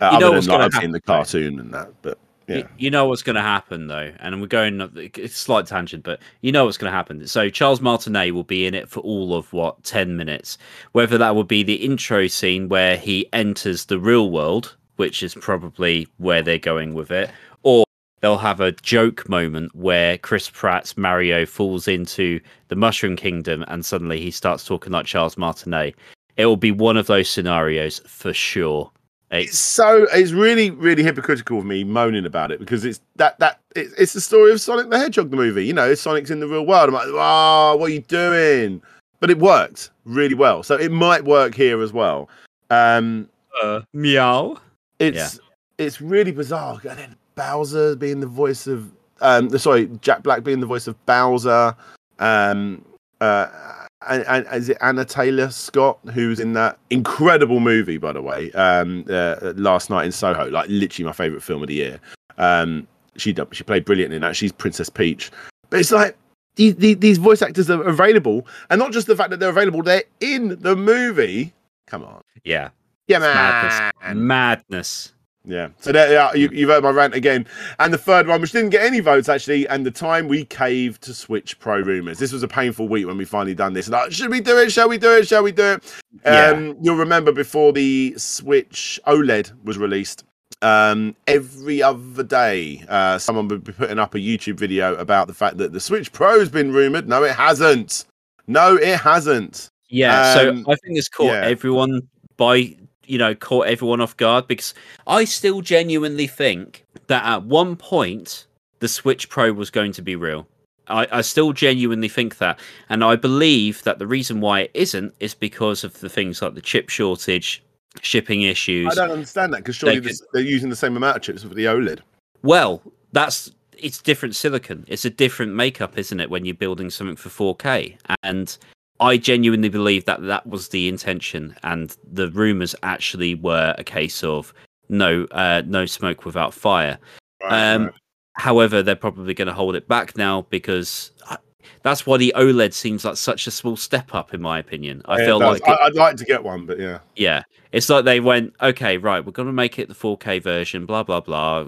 yeah, you know what's going to happen in the cartoon and that, but yeah. You know what's going to happen though, and we're going it's slight tangent, but you know what's going to happen. So Charles Martinet will be in it for all of what ten minutes, whether that will be the intro scene where he enters the real world, which is probably where they're going with it, or they'll have a joke moment where Chris Pratt's Mario falls into the Mushroom Kingdom and suddenly he starts talking like Charles Martinet. It will be one of those scenarios for sure. It's so it's really really hypocritical of me moaning about it because it's that that it's, it's the story of Sonic the Hedgehog the movie. You know, Sonic's in the real world. I'm like, oh, what are you doing? But it worked really well, so it might work here as well. Um, uh, meow. It's yeah. it's really bizarre. And then Bowser being the voice of um, sorry, Jack Black being the voice of Bowser. Um, uh, and, and is it Anya Taylor-Joy who's in that incredible movie by the way um uh, last night in soho like literally my favorite film of the year. Um she she played brilliant in that. She's princess peach. But it's like these, these voice actors are available and not just the fact that they're available they're in the movie. Come on. Yeah. Yeah man madness, madness. Yeah. So there, yeah, you, you've heard my rant again. And the third one, which didn't get any votes actually, and the time we caved to Switch Pro rumors. This was a painful week when we finally done this. Like, should we do it? Shall we do it? Shall we do it? Yeah. Um, you'll remember before the Switch OLED was released, um, every other day, uh, someone would be putting up a YouTube video about the fact that the Switch Pro's been rumored. No, it hasn't. No, it hasn't. Yeah. Um, so I think it's caught yeah. everyone by you know caught everyone off guard because I still genuinely think that at one point the Switch Pro was going to be real. I, I, still genuinely think that, and I believe that the reason why it isn't is because of the things like the chip shortage, shipping issues. I don't understand that because surely they they're using the same amount of chips for the OLED. Well, that's it's different silicon. It's a different makeup, isn't it? When you're building something for 4K, and I genuinely believe that that was the intention, and the rumors actually were a case of no, uh, no smoke without fire. Right, um, right. However, they're probably going to hold it back now because I, that's why the OLED seems like such a small step up, in my opinion. I yeah, feel like it, I'd like to get one, but yeah, yeah, it's like they went, okay, right, we're going to make it the 4K version, blah blah blah.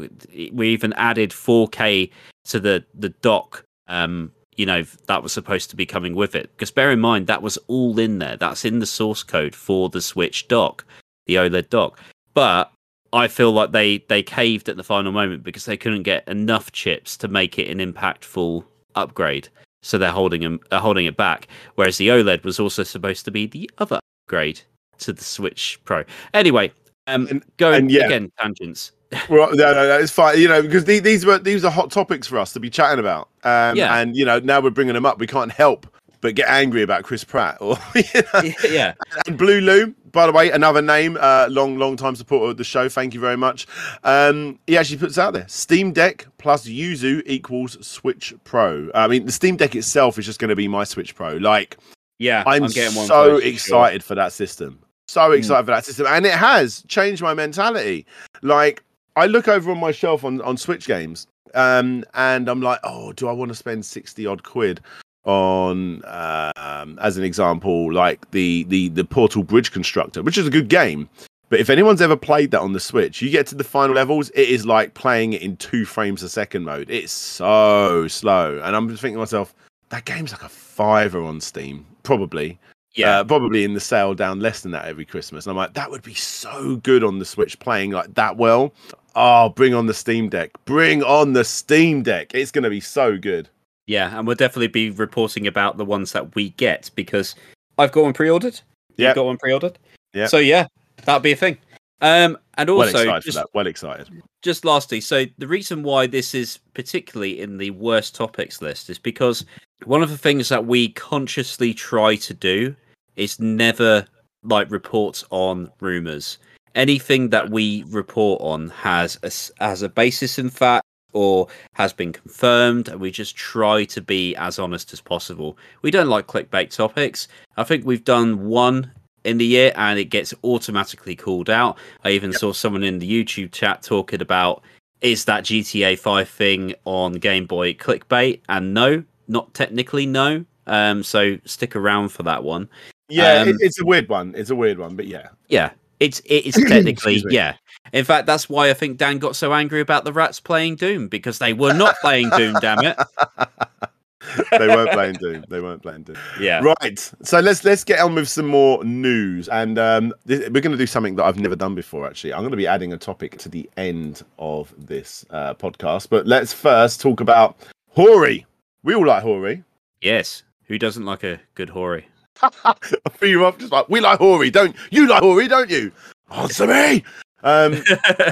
We even added 4K to the the dock um, you know that was supposed to be coming with it. Because bear in mind that was all in there. That's in the source code for the switch dock the oled dock. But i feel like they they caved at the final moment because they couldn't get enough chips to make it an impactful upgrade. So they're holding them they're holding it back. Whereas the oled was also supposed to be the other upgrade to the switch pro. Anyway um going and yeah. again tangents Well, no, no, no, it's fine. You know, because these, these were these are hot topics for us to be chatting about. Um, Yeah. And you know, now we're bringing them up. We can't help but get angry about Chris Pratt or you know, yeah, and Blue Lou. By the way, another name, uh, long, long time supporter of the show. Thank you very much. Um, he actually puts out there: Steam Deck plus Yuzu equals Switch Pro. I mean, the Steam Deck itself is just going to be my Switch Pro. Like, yeah. I'm, getting one so for sure. excited for that system. So excited for that system, and it has changed my mentality. Like I look over on my shelf on on Switch games, um, and I'm like, oh, do I want to spend sixty odd quid on, um, as an example, like the the the Portal Bridge Constructor, which is a good game. But if anyone's ever played that on the Switch, you get to the final levels, it is like playing it in two frames a second mode. It's so slow, and I'm thinking to myself, that game's like a fiver on Steam, probably. Yeah, Uh, probably in the sale down less than that every Christmas. And I'm like, that would be so good on the Switch playing like that well. Oh, bring on the Steam Deck. Bring on the Steam Deck. It's going to be so good. yeah, and we'll definitely be reporting about the ones that we get because I've got one pre-ordered. Yeah. You've got one pre-ordered. Yeah. So yeah, that'll be a thing. Um, and also, well excited just for that. Well excited. just lastly, so the reason why this is particularly in the worst topics list is because one of the things that we consciously try to do is never like report on rumors. Anything that we report on has a, has a basis in fact or has been confirmed, and we just try to be as honest as possible. We don't like clickbait topics. I think we've done one in the year and it gets automatically called out. I even saw someone in the YouTube chat talking about is that GTA 5 thing on Game Boy clickbait? And no, not technically no. Um, so stick around for that one. Yeah, Um, it's a weird one. It's a weird one, but yeah. Yeah, it's it is technically yeah. In fact, that's why I think Dan got so angry about the rats playing Doom because they were not playing Doom. Damn it! they weren't playing Doom. They weren't playing Doom. Yeah, Right. So let's let's get on with some more news, and um, th- we're going to do something that I've never done before. Actually, I'm going to be adding a topic to the end of this uh, podcast. But let's first talk about Hori. We all like Hori. yes. Who doesn't like a good Hori? I threw you off just like we like Hori, don't you? Like Hori, don't you? Answer me. Um,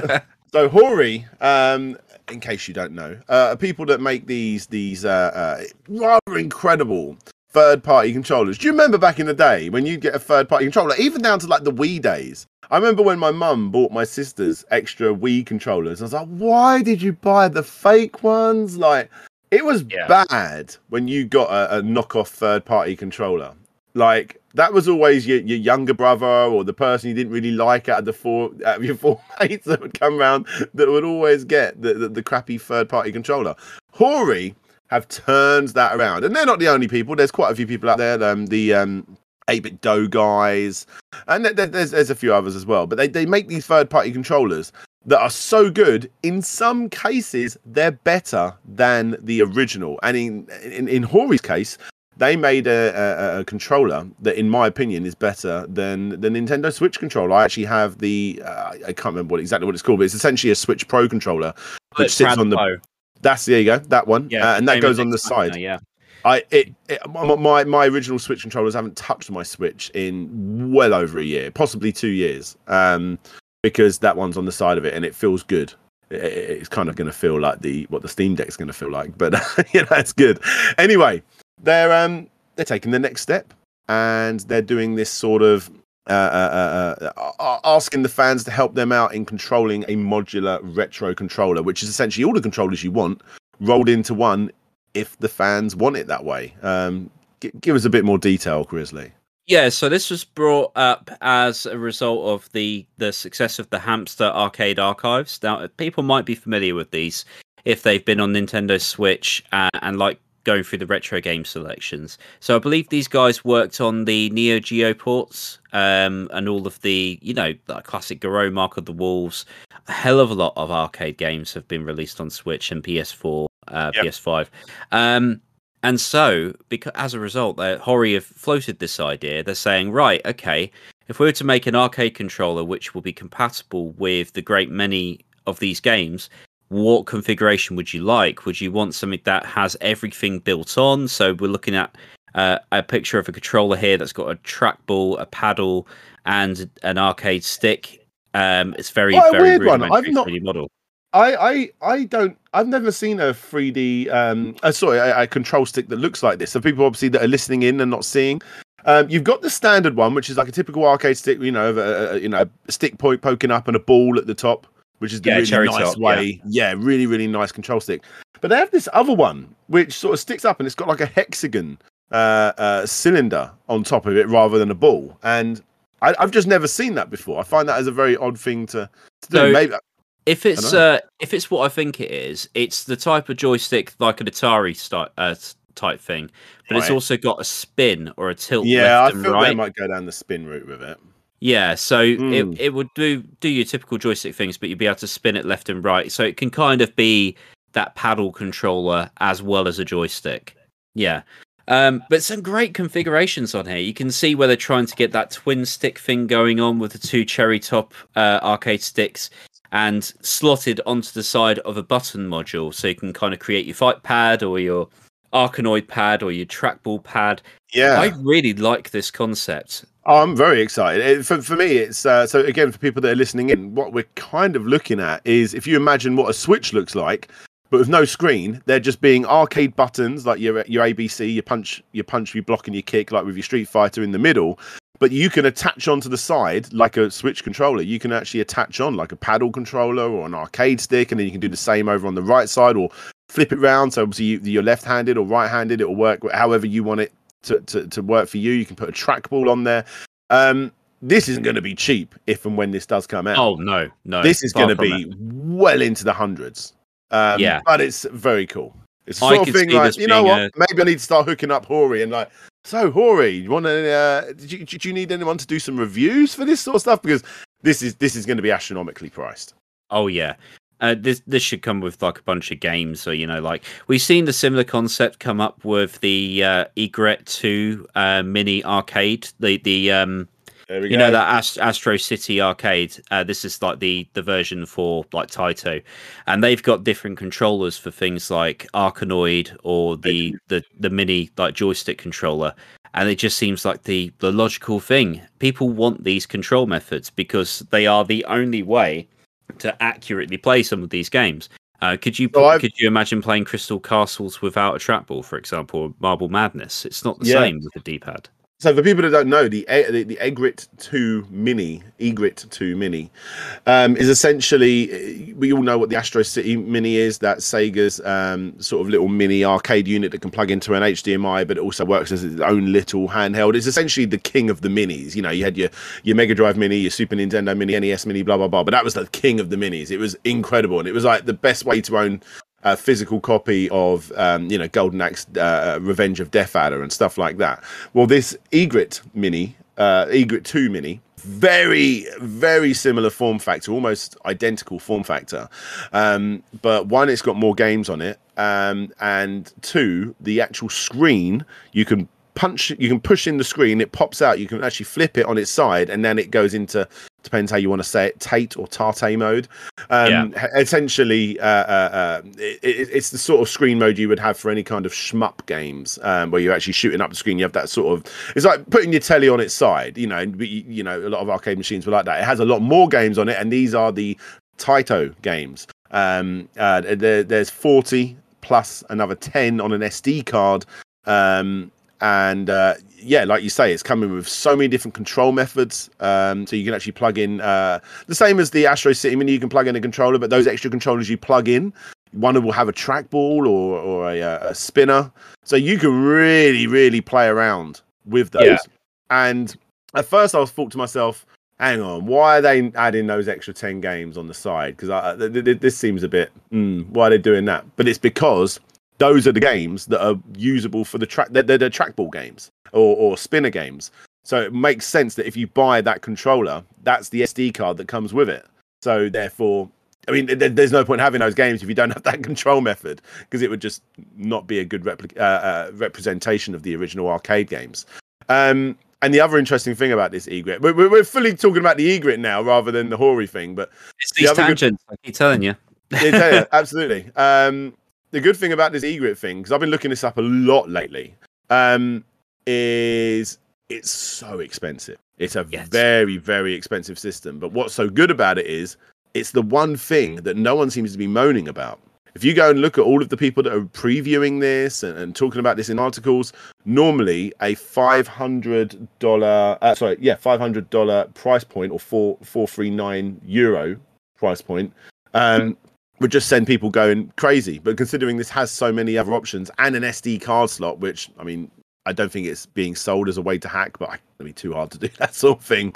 so Hori, um, in case you don't know, uh, are people that make these these uh, uh, rather incredible third party controllers. Do you remember back in the day when you'd get a third party controller, even down to like the Wii days? I remember when my mum bought my sister's extra Wii controllers. I was like, why did you buy the fake ones? Like, it was Yeah. bad when you got a, a knockoff third party controller. Like that was always your, your younger brother or the person you didn't really like out of the four out of your four mates that would come round that would always get the, the, the crappy third party controller. Hori have turned that around, and they're not the only people. There's quite a few people out there. Um, the um, 8BitDo guys, and there- there- there's there's a few others as well. But they they make these third party controllers that are so good. In some cases, they're better than the original, and in in, in Hori's case, they made a, a, a controller that, in my opinion, is better than the Nintendo Switch controller. I actually have the uh, I can't remember what exactly what it's called, but it's essentially a Switch Pro controller, which sits on the. Bradpo. That's there you go, that one, yeah, uh, and that goes on the now, side. Yeah, I it, it my- my original Switch controllers haven't touched my Switch in well over a year, possibly two years, um, because that one's on the side of it and it feels good. It- it- It's kind of going to feel like the what the Steam Deck's going to feel like, but you know it's good. Anyway, they're um they're taking the next step and they're doing this sort of uh, uh, uh, uh, asking the fans to help them out in controlling a modular retro controller, which is essentially all the controllers you want rolled into one if the fans want it that way. Um, g- give us a bit more detail, Grizzly. Yeah, so this was brought up as a result of the the success of the Hamster Arcade Archives. Now, people might be familiar with these if they've been on Nintendo Switch uh, and like going through the retro game selections. So I believe these guys worked on the Neo Geo ports um, and all of the, you know, like classic Garou, Mark of the Wolves. A hell of a lot of arcade games have been released on Switch and PS4, uh, Yep. PS5. Um, and so, because as a result, uh, Hori have floated this idea. They're saying, right, okay, if we were to make an arcade controller which will be compatible with the great many of these games, what configuration would you like? Would you want something that has everything built on? So we're looking at uh, a picture of a controller here that's got a trackball, a paddle, and an arcade stick. Um, it's very a very weird one. I've not- 3D model. I, I I don't I've never seen a 3D um uh, sorry a, a control stick that looks like this. So people obviously that are listening in and not seeing. Um, you've got the standard one, which is like a typical arcade stick, you know, a, a- you know, a stick point poking up and a ball at the top, which is the Yeah, really nice top, way. Yeah. really, really nice control stick. But they have this other one which sort of sticks up and it's got like a hexagon uh, uh, cylinder on top of it rather than a ball. And I, I've just never seen that before. I find that as a very odd thing to, to do. So- Maybe If it's uh, if it's what I think it is, it's the type of joystick like an Atari sti- uh, type thing, but it's also got a spin or a tilt yeah, I feel and they might go down the spin route with it. Yeah, so Mm. it it would do do your typical joystick things, but you'd be able to spin it left and right. So it can kind of be that paddle controller as well as a joystick. Yeah. Um, but some great configurations on here. You can see where they're trying to get that twin stick thing going on with the two cherry top uh, arcade sticks and slotted onto the side of a button module. So you can kind of create your fight pad or your Arkanoid pad or your trackball pad. Yeah, I really like this concept. Oh, I'm very excited. It- for, for me, it's uh, so again for people that are listening in. What we're kind of looking at is if you imagine what a Switch looks like, but with no screen, they're just being arcade buttons like your your ABC, your punch, your punch, your block, and your kick, like with your Street Fighter in the middle. But you can attach onto the side like a Switch controller. You can actually attach on like a paddle controller or an arcade stick, and then you can do the same over on the right side or flip it round. So obviously you, you're left-handed or right-handed. It will work however you want it to, to, to work for you. You can put a trackball on there. Um, this isn't going to be cheap if and when this does come out. Oh no, no. this is going to be it. well into the hundreds. Um, Yeah. but it's very cool. It's the sort of thing like you know what? Maybe I need to start hooking up Hori and like. So Hori, you want to? Uh, did you, did you need anyone to do some reviews for this sort of stuff? Because this is this is going to be astronomically priced. Oh yeah. Uh, this this should come with like a bunch of games, so you know, like we've seen the similar concept come up with the uh, Egret Two uh, mini arcade, the the um, There we you go. know that Ast- Astro City arcade. Uh, this is like the the version for like Taito, and they've got different controllers for things like Arkanoid or the the the mini like joystick controller. And it just seems like the the logical thing. People want these control methods because they are the only way to accurately play some of these games. Uh, could you So could you imagine playing Crystal Castles without a trackball, for example, Marble Madness? It's not the Yeah. same with the D-pad. So for people that don't know, the the, the Egret 2 Mini, Egret 2 Mini, um, is essentially we all know what the Astro City Mini is. That Sega's um, sort of little mini arcade unit that can plug into an HDMI, but it also works as its own little handheld. It's essentially the king of the minis. You know, you had your your Mega Drive Mini, your Super Nintendo Mini, NES Mini, blah blah blah. But that was the king of the minis. It was incredible, and it was like the best way to own a physical copy of um, you know Golden Axe, uh, Revenge of Death Adder, and stuff like that. Well, this Egret Mini, uh, Egret Two Mini, very very similar form factor, almost identical form factor. Um, but one, it's got more games on it, um, and two, the actual screen you can punch you can push in the screen it pops out you can actually flip it on its side and then it goes into depends how you want to say it tate or tate mode. Um h- essentially uh, uh, uh it, it- it's the sort of screen mode you would have for any kind of shmup games um, where you're actually shooting up the screen you have that sort of it's like putting your telly on its side you know and but you, you know a lot of arcade machines were like that. It has a lot more games on it and these are the taito games. Um uh there, there's 40 plus another 10 on an sd card um and uh, yeah, like you say, it's coming with so many different control methods. Um, so you can actually plug in uh, the same as the Astro City Mini. You can plug in a controller, but those extra controllers you plug in, one will have a trackball or or a, uh, a spinner. So you can really, really play around with those. Yeah. And at first, I was thought to myself, "Hang on, why are they adding those extra ten games on the side? Because th- th- th- this seems a bit. Mm, why are they doing that?" But it's because those are the games that are usable for the track. They're, they're the trackball games or, or spinner games. So it makes sense that if you buy that controller, that's the SD card that comes with it. So therefore, I mean, there's no point having those games if you don't have that control method because it would just not be a good repli- uh, uh, representation of the original arcade games. Um, and the other interesting thing about this egret, we're, we're fully talking about the egret now rather than the Hori thing, but It's The these good- tangents. I keep telling you. yeah, tell you, absolutely. Um, the good thing about this egret thing, because I've been looking this up a lot lately, um, is it's so expensive. It's a Yes. very, very expensive system. But what's so good about it is it's the one thing that no one seems to be moaning about. If you go and look at all of the people that are previewing this and, and talking about this in articles, normally a five hundred dollar, uh, sorry, yeah, five hundred dollar price point or four four three nine euro price point, um, would just send people going crazy. But considering this has so many other options and an SD card slot, which I mean, I don't think it's being sold as a way to hack, but it'd be too hard to do that sort of thing.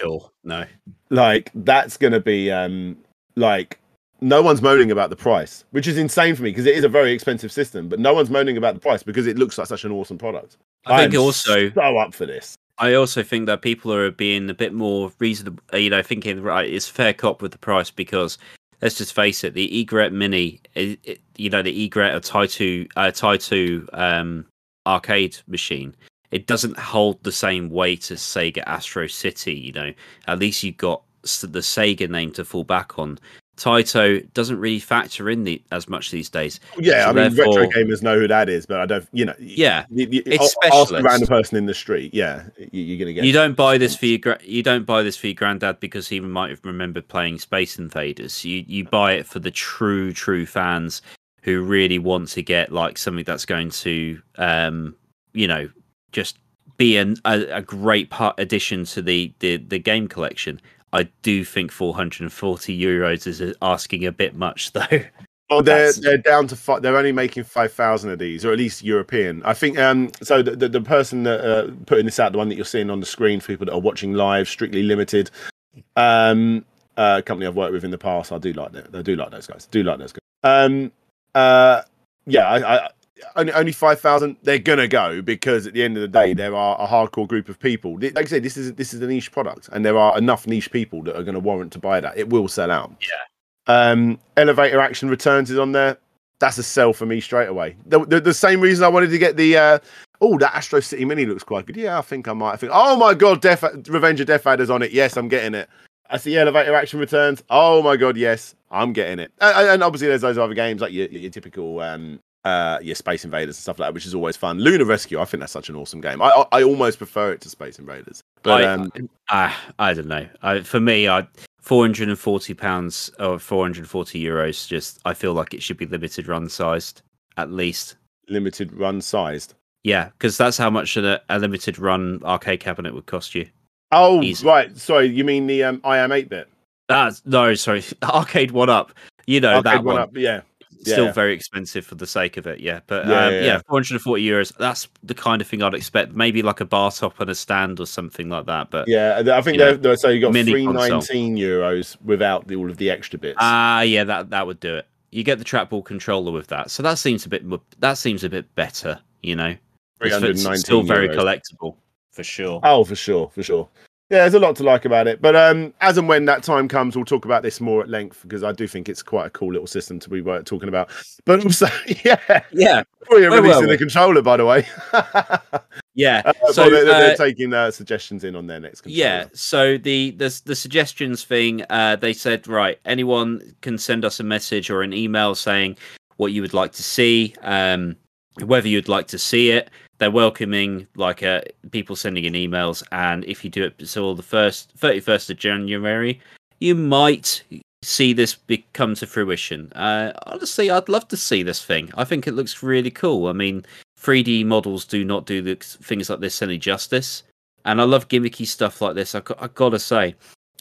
Cool. No. Like that's going to be um like no one's moaning about the price, which is insane for me because it is a very expensive system, but no one's moaning about the price because it looks like such an awesome product. I think am also so up for this. I also think that people are being a bit more reasonable, you know, thinking right, it's fair cop with the price because let's just face it, the Egret Mini, it, it, you know, the Egret or Taito uh, Taito um, arcade machine, it doesn't hold the same weight as Sega Astro City. You know, at least you've got the Sega name to fall back on. Taito doesn't really factor in the, as much these days. Yeah, So I mean, retro gamers know who that is, but I don't. You know, Yeah, you, you, It's ask a random person in the street. Yeah, you, you're gonna get. You don't buy this for your gra- you don't buy this for your granddad because he might have remembered playing Space Invaders. You you buy it for the true true fans who really want to get like something that's going to um you know just be an, a, a great part addition to the, the the game collection. I do think 440 euros is uh, asking a bit much though. Oh, they're That's- they're down to five. They're only making five thousand of these, or at least European. I think. Um. So the the, the person that uh, putting this out, the one that you're seeing on the screen for people that are watching live, strictly limited. Um. Uh, company I've worked with in the past. I do like that. I do like those guys. I do like those guys. Um. Uh. Yeah. I. I only, only 5,000 they're gonna go because at the end of the day there are a hardcore group of people like I said this is this is a niche product and there are enough niche people that are going to warrant to buy that it will sell out um, elevator action returns is on there. That's a sell for me straight away. The, the, the same reason I wanted to get the uh, oh that Astro City Mini looks quite good. Yeah, I think I might. I think oh my god, Death Revenge of Death Adder's on it. Yes, I'm getting it. I see elevator action returns. Oh my god, yes, I'm getting it. And, and obviously there's those other games like your, your typical um, uh, your Space Invaders and stuff like that, which is always fun. Lunar Rescue, I think that's such an awesome game. I I, I almost prefer it to Space Invaders. But I, um, I, I don't know. I, for me, I 440 pounds or 440 euros. Just I feel like it should be limited run sized at least. limited run sized. Yeah, because that's how much a, a limited run arcade cabinet would cost you. Oh Easy. right, sorry, you mean the um, I am eight bit? That's no, sorry, arcade one up. You know that one. up, yeah. Still very expensive for the sake of it. Yeah, but Yeah, um, yeah, yeah, yeah. 440 euros. That's the kind of thing I'd expect. Maybe like a bar top and a stand or something like that. But Yeah, I think they're, they're, so you got 319 console. euros without the, all of the extra bits. Ah, yeah, that that would do it. You get the trackball controller with that, so that seems a bit that seems a bit better. You know, Three It's- hundred it's still very collectible for sure. Oh, for sure, for sure. Yeah, there's a lot to like about it. But um, as and when that time comes, we'll talk about this more at length because I do think it's quite a cool little system to be talking about. But also, yeah, Yeah, we're Where releasing we? the controller, by the way. yeah. Uh, So well, they're, they're uh, taking uh, suggestions in on their next controller. Yeah, so the the the suggestions thing, uh, they said right, anyone can send us a message or an email saying what you would like to see, um, whether you'd like to see it. They're welcoming like uh, people sending in emails, and if you do it until the first thirty first of January, you might see this be- come to fruition. Uh, honestly, I'd love to see this thing. I think it looks really cool. I mean, 3D models do not do the, things like this any justice and I love gimmicky stuff like this. I, got- I gotta say,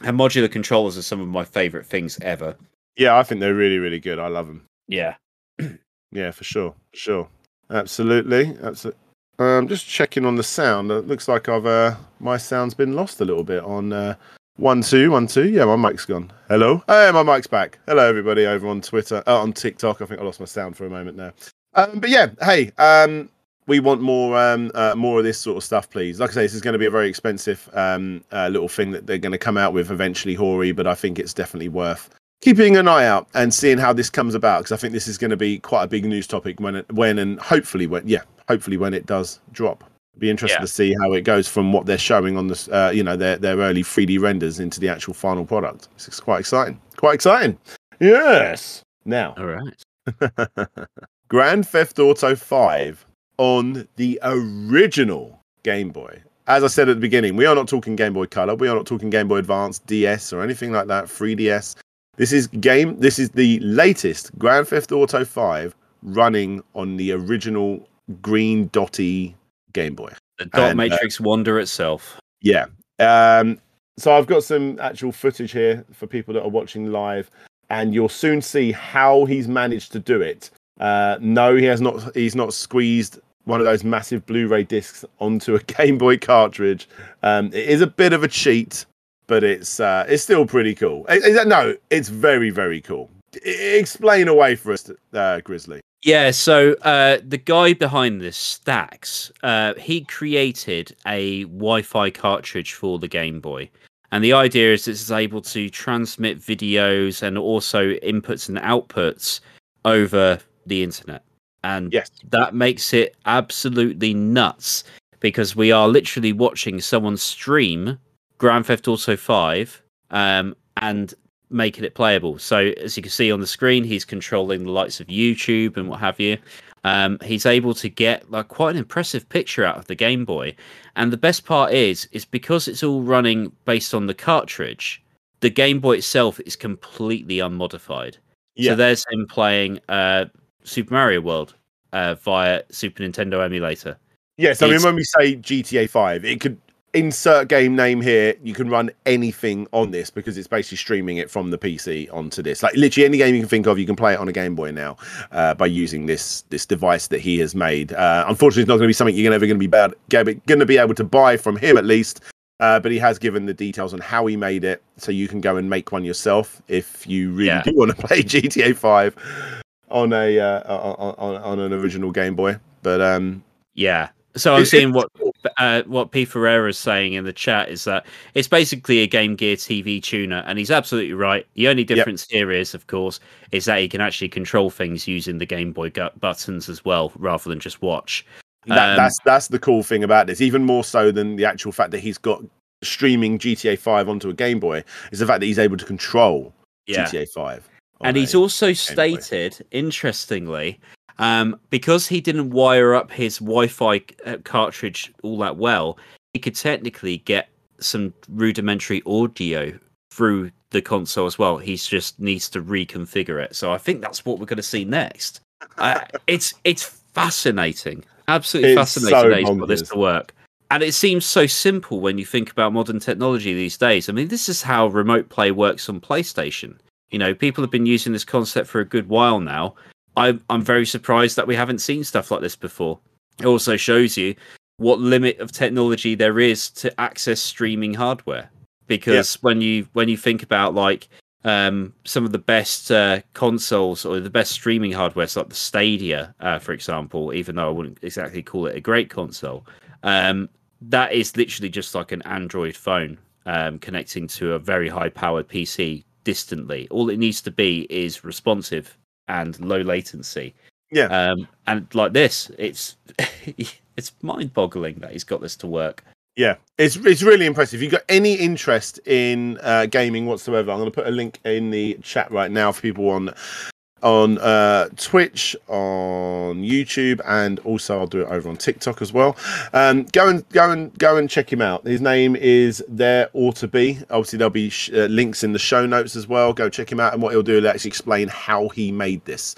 and modular controllers are some of my favorite things ever. yeah, I think they're really, really good. I love them. Yeah, Yeah, for sure, sure, absolutely, absolutely. Um, just checking on the sound. It looks like I've uh, my sound's been lost a little bit on uh, one two one two. Yeah, my mic's gone. Hello, hey, my mic's back. Hello, everybody over on Twitter, uh, on TikTok. I think I lost my sound for a moment there. Um, but yeah, hey, um, we want more um, uh, more of this sort of stuff, please. Like I say, this is going to be a very expensive um, uh, little thing that they're going to come out with eventually, Hori. But I think it's definitely worth keeping an eye out and seeing how this comes about because I think this is going to be quite a big news topic when when and hopefully when yeah hopefully when it does drop. Be interested Yeah. to see how it goes from what they're showing on this uh, you know their their early 3D renders into the actual final product. It's quite exciting. Quite exciting. Yes. Now, all right. Grand Theft Auto 5 on the original Game Boy. as I said at the beginning, we are not talking Game Boy Color. We are not talking Game Boy Advance, DS, or anything like that. 3DS. This is game. This is the latest Grand Theft Auto 5 running on the original green dotty Game Boy. The dot And, uh, matrix wonder itself. Yeah. Um, so I've got some actual footage here for people that are watching live, and you'll soon see how he's managed to do it. Uh, no, he has not. He's not squeezed one of those massive Blu-ray discs onto a Game Boy cartridge. Um, it is a bit of a cheat, but it's uh, it's still pretty cool. Is- is that- no, it's very very cool. Explain away for us, uh, Grizzly. Yeah, so uh, the guy behind this, Staacks, uh, he created a Wi-Fi cartridge for the Game Boy, and the idea is it's able to transmit videos and also inputs and outputs over the internet, and Yes. that makes it absolutely nuts because we are literally watching someone stream Grand Theft Auto 5 um, and making it playable. So as you can see on the screen, he's controlling the likes of YouTube and what have you. Um, he's able to get like quite an impressive picture out of the Game Boy. And the best part is, is because it's all running based on the cartridge, the Game Boy itself is completely unmodified. Yeah. So there's him playing uh, Super Mario World uh, via Super Nintendo emulator. Yes, I mean when we say GTA Five, it could insert game name here. You can run anything on this because it's basically streaming it from the PC onto this. Like literally any game you can think of, you can play it on a Game Boy now uh, by using this this device that he has made. Uh, unfortunately, it's not going to be something you're ever going to be bad, going to be able to buy from him at least. Uh, but he has given the details on how he made it, so you can go and make one yourself if you really Yeah. do want to play GTA Five on a uh, on, on, on an original Game Boy. But um, Yeah. So I'm seeing what uh, what P Ferreira is saying in the chat is that it's basically a Game Gear TV tuner, and he's absolutely right. The only difference here is, of course, is that he can actually control things using the Game Boy buttons as well, rather than just watch. That, Um, that's that's the cool thing about this, even more so than the actual fact that he's got streaming GTA Five onto a Game Boy, is the fact that he's able to control Yeah. GTA Five. and he's also stated, interestingly, um, because he didn't wire up his Wi-Fi uh, cartridge all that well, he could technically get some rudimentary audio through the console as well. He just needs to reconfigure it. So I think that's what we're going to see next. Uh, it's it's fascinating, absolutely It's fascinating so he's this to work. And it seems so simple when you think about modern technology these days. I mean, this is how remote play works on PlayStation. You know, people have been using this concept for a good while now. I, I'm very surprised that we haven't seen stuff like this before. It also shows you what limit of technology there is to access streaming hardware. Because when you when you think about like um, some of the best uh, consoles or the best streaming hardware, so like the Stadia, uh, for example, even though I wouldn't exactly call it a great console, um, that is literally just like an Android phone um, connecting to a very high powered PC distantly. All it needs to be is responsive and low latency. Yeah. Um, and like this, it's it's mind boggling that he's got this to work. Yeah, it's it's really impressive. If you've got any interest in uh, gaming whatsoever, I'm going to put a link in the chat right now for people on on uh, Twitch, on YouTube, and also I'll do it over on TikTok as well. Um, go and go and go and check him out. His name is There Ought to Be. Obviously, there'll be sh- uh, links in the show notes as well. Go check him out, and what he'll do, he'll actually explain how he made this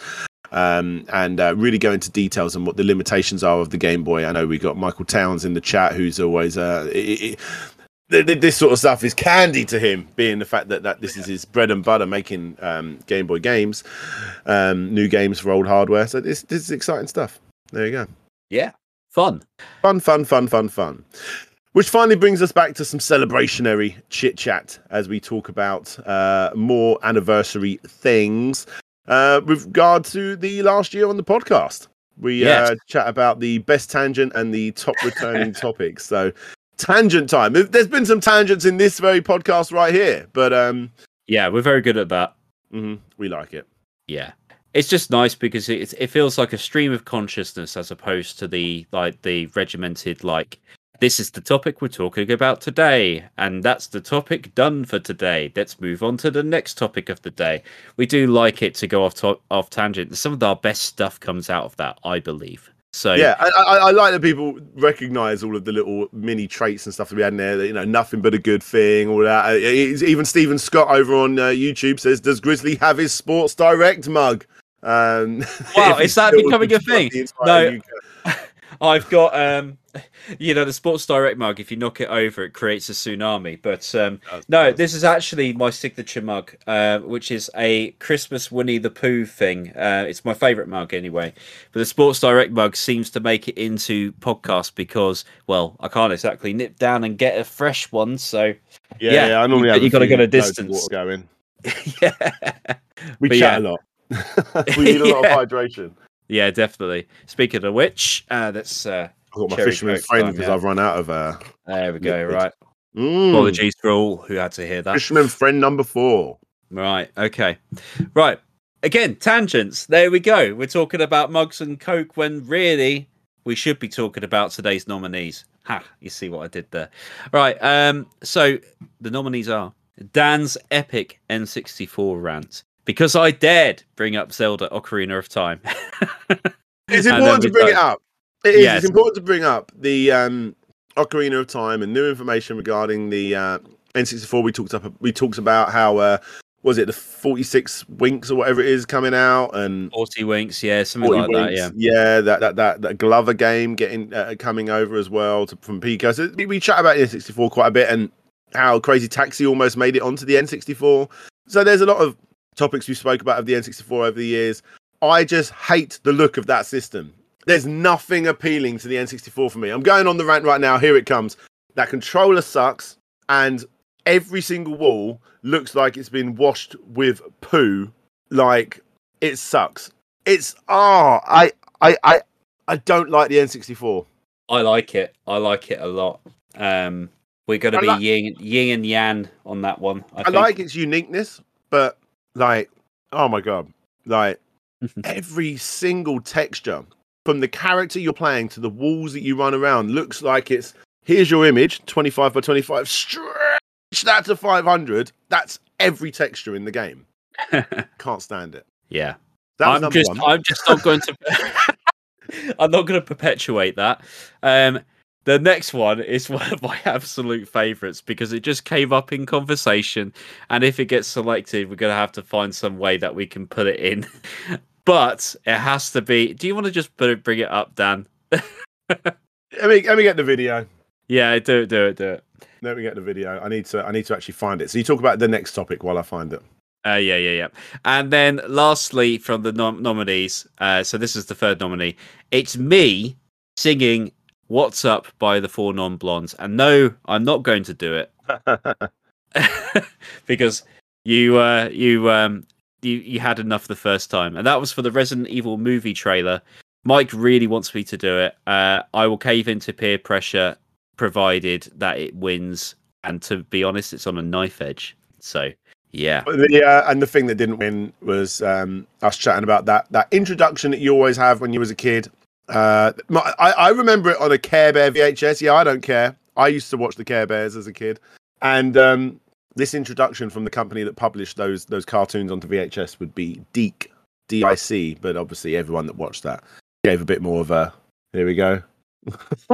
um, and uh, really go into details on what the limitations are of the Game Boy. I know we got Michael Towns in the chat, who's always uh, i i th- th- this sort of stuff is candy to him, being the fact that, that this is his bread and butter, making um, Game Boy games, um, new games for old hardware. So this this is exciting stuff. There you go. Yeah, fun. Fun, fun, fun, fun, fun. Which finally brings us back to some celebrationary chit chat as we talk about uh, more anniversary things uh, with regard to the last year on the podcast. We Yes. uh, chat about the best tangent and the top returning topics. So, tangent time. There- There's been some tangents in this very podcast right here, but um, Yeah, we're very good at that. mhm, we like it. Yeah. It's just nice because it it feels like a stream of consciousness as opposed to the like the regimented like this is the topic we're talking about today and that's the topic done for today. Let's move on to the next topic of the day. We do like it to go off to- off tangent. Some of our best stuff comes out of that, I believe. So Yeah, I, I, I like that people recognise all of the little mini traits and stuff that we had in there. That, you know, nothing but a good thing. All that. Uh, it's- Even Stephen Scott over on uh, YouTube says, "Does Grizzly have his Sports Direct mug?" Um, Wow, is that becoming a thing? No. I've got um you know the Sports Direct mug. If you knock it over, it creates a tsunami. But um, no, this is actually my signature mug, uh, which is a Christmas Winnie the Pooh thing. Uh, it's my favourite mug anyway. But the Sports Direct mug seems to make it into podcast because, well, I can't exactly nip down and get a fresh one. So Yeah, Yeah, yeah, I normally you- have you a gotta few go to loads of distance. water going. yeah, We But chat yeah. a lot. we need a lot Yeah. of hydration. Yeah, definitely. Speaking of which, uh, that's uh, I've got my Cherry fisherman Coke friend because. I've run out of uh, there we go. Liquid. Right. mm, Apologies for all who had to hear that. Fisherman friend number four. Right. Okay. Right. Again, tangents. There we go. We're talking about mugs and coke when really we should be talking about today's nominees. Ha! You see what I did there. Right. Um. So the nominees are Dan's epic N64 rant because I dared bring up Zelda Ocarina of Time. It's important to bring it up. It is. Yes. It's important to bring up the um, Ocarina of Time and new information regarding the uh, N64. We talked up. We talked about how uh, was it the 46 winks or whatever it is coming out and. Forty winks. Yeah, something 40 like that. Yeah. yeah, that that that, that Glover game getting uh, coming over as well to, from Piko. So we, we chat about the N64 quite a bit and how Crazy Taxi almost made it onto the N64. So there's a lot of topics we spoke about of the N64 over the years. I just hate the look of that system. There's nothing appealing to the N64 for me. I'm going on the rant right now. Here it comes. That controller sucks, and every single wall looks like it's been washed with poo. Like it sucks. It's oh, I I I I don't like the N64. I like it. I like it a lot. Um. We're going to be like- yin, yin and yang on that one. I, I, like its uniqueness, but like, oh my god, like every single texture from the character you're playing to the walls that you run around looks like it's here's your image 25 by 25 stretch that to 500 that's every texture in the game can't stand it yeah. I'm number just one. I'm just not going to I'm not going to perpetuate that. Um the next one is one of my absolute favorites because it just came up in conversation and if it gets selected we're going to have to find some way that we can put it in. But it has to be Do you want to just put it, bring it up Dan? let me let me get the video Yeah, do it do it do it. let me get the video i need to i need to actually find it so you talk about the next topic while i find it Uh, yeah, yeah, yeah. And then lastly, from the nom- nominees, uh, so this is the third nominee. It's me singing "What's Up" by the Four Non Blondes, and no, I'm not going to do it because you, uh, you, um, you, you had enough the first time, and that was for the Resident Evil movie trailer. Mike really wants me to do it. Uh, I will cave into peer pressure, provided that it wins. And to be honest, it's on a knife edge. So yeah. The uh, and the thing that didn't win was um, us chatting about that that introduction that you always have when you was a kid. Uh, my, I, I remember it on a Care Bear VHS. Yeah, I don't care. I used to watch the Care Bears as a kid, and um, this introduction from the company that published those those cartoons onto VHS would be Deek, D I C. But obviously, everyone that watched that gave a bit more of a. Here we go.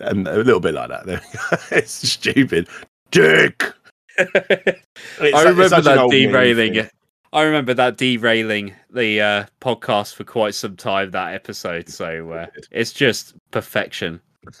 and a little bit like that. There we go. it's stupid. Dick. I remember that derailing. I remember that derailing the uh, podcast for quite some time. That episode, so uh, it's just perfection.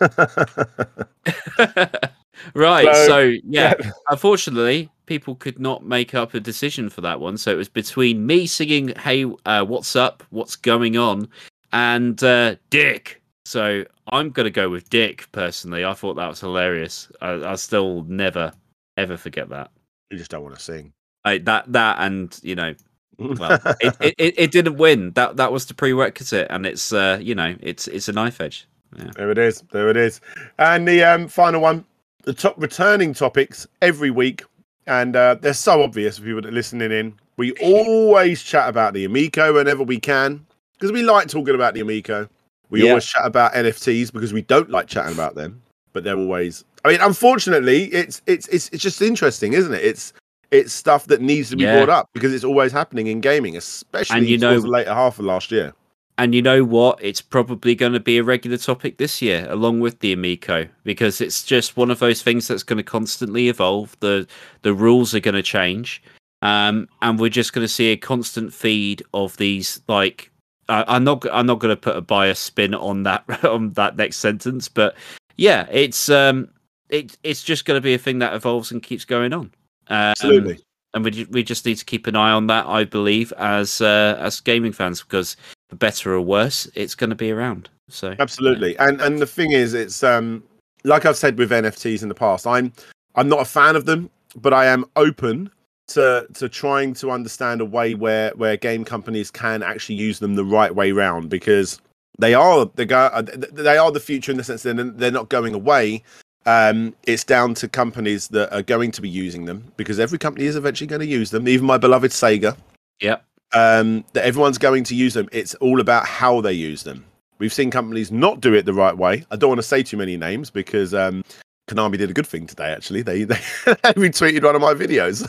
right. So, So, yeah, unfortunately, people could not make up a decision for that one. So it was between me singing "Hey, uh, what's up? What's going on?" and uh, Dick. So I'm gonna go with Dick personally. I thought that was hilarious. I, I still never ever forget that. you just don't want to sing. That that and you know well it, it, it, it didn't win that that was the prerequisite and it's uh you know it's it's a knife edge Yeah. there it is. There it is. And the um, final one, the top returning topics every week, and uh, they're so obvious for people that are listening in. We always chat about the Amico whenever we can because we like talking about the Amico. We Yeah. always chat about NFTs because we don't like chatting about them, but they're always. I mean, unfortunately, it's it's it's it's just interesting, isn't it? It's it's stuff that needs to be Yeah. brought up because it's always happening in gaming, especially you know- the later half of last year. and you know what? It's probably going to be a regular topic this year, along with the Amico, because it's just one of those things that's going to constantly evolve. the The rules are going to change, um, and we're just going to see a constant feed of these. Like, uh, I'm not, I'm not going to put a bias spin on that on that next sentence, but yeah, it's um, it, it's just going to be a thing that evolves and keeps going on. Um, Absolutely. And we we just need to keep an eye on that, I believe, as uh, as gaming fans, because for better or worse, it's going to be around. So Absolutely. And and the thing is, it's um like I've said with NFTs in the past, I'm I'm not a fan of them, but I am open to to trying to understand a way where where game companies can actually use them the right way round because they are the go they are the future in the sense that they're not going away. Um, it's down to companies that are going to be using them because every company is eventually going to use them. Even my beloved Sega, Yep. um, that everyone's going to use them. It's all about how they use them. We've seen companies not do it the right way. I don't want to say too many names because um, Konami did a good thing today. Actually, they they, they retweeted one of my videos.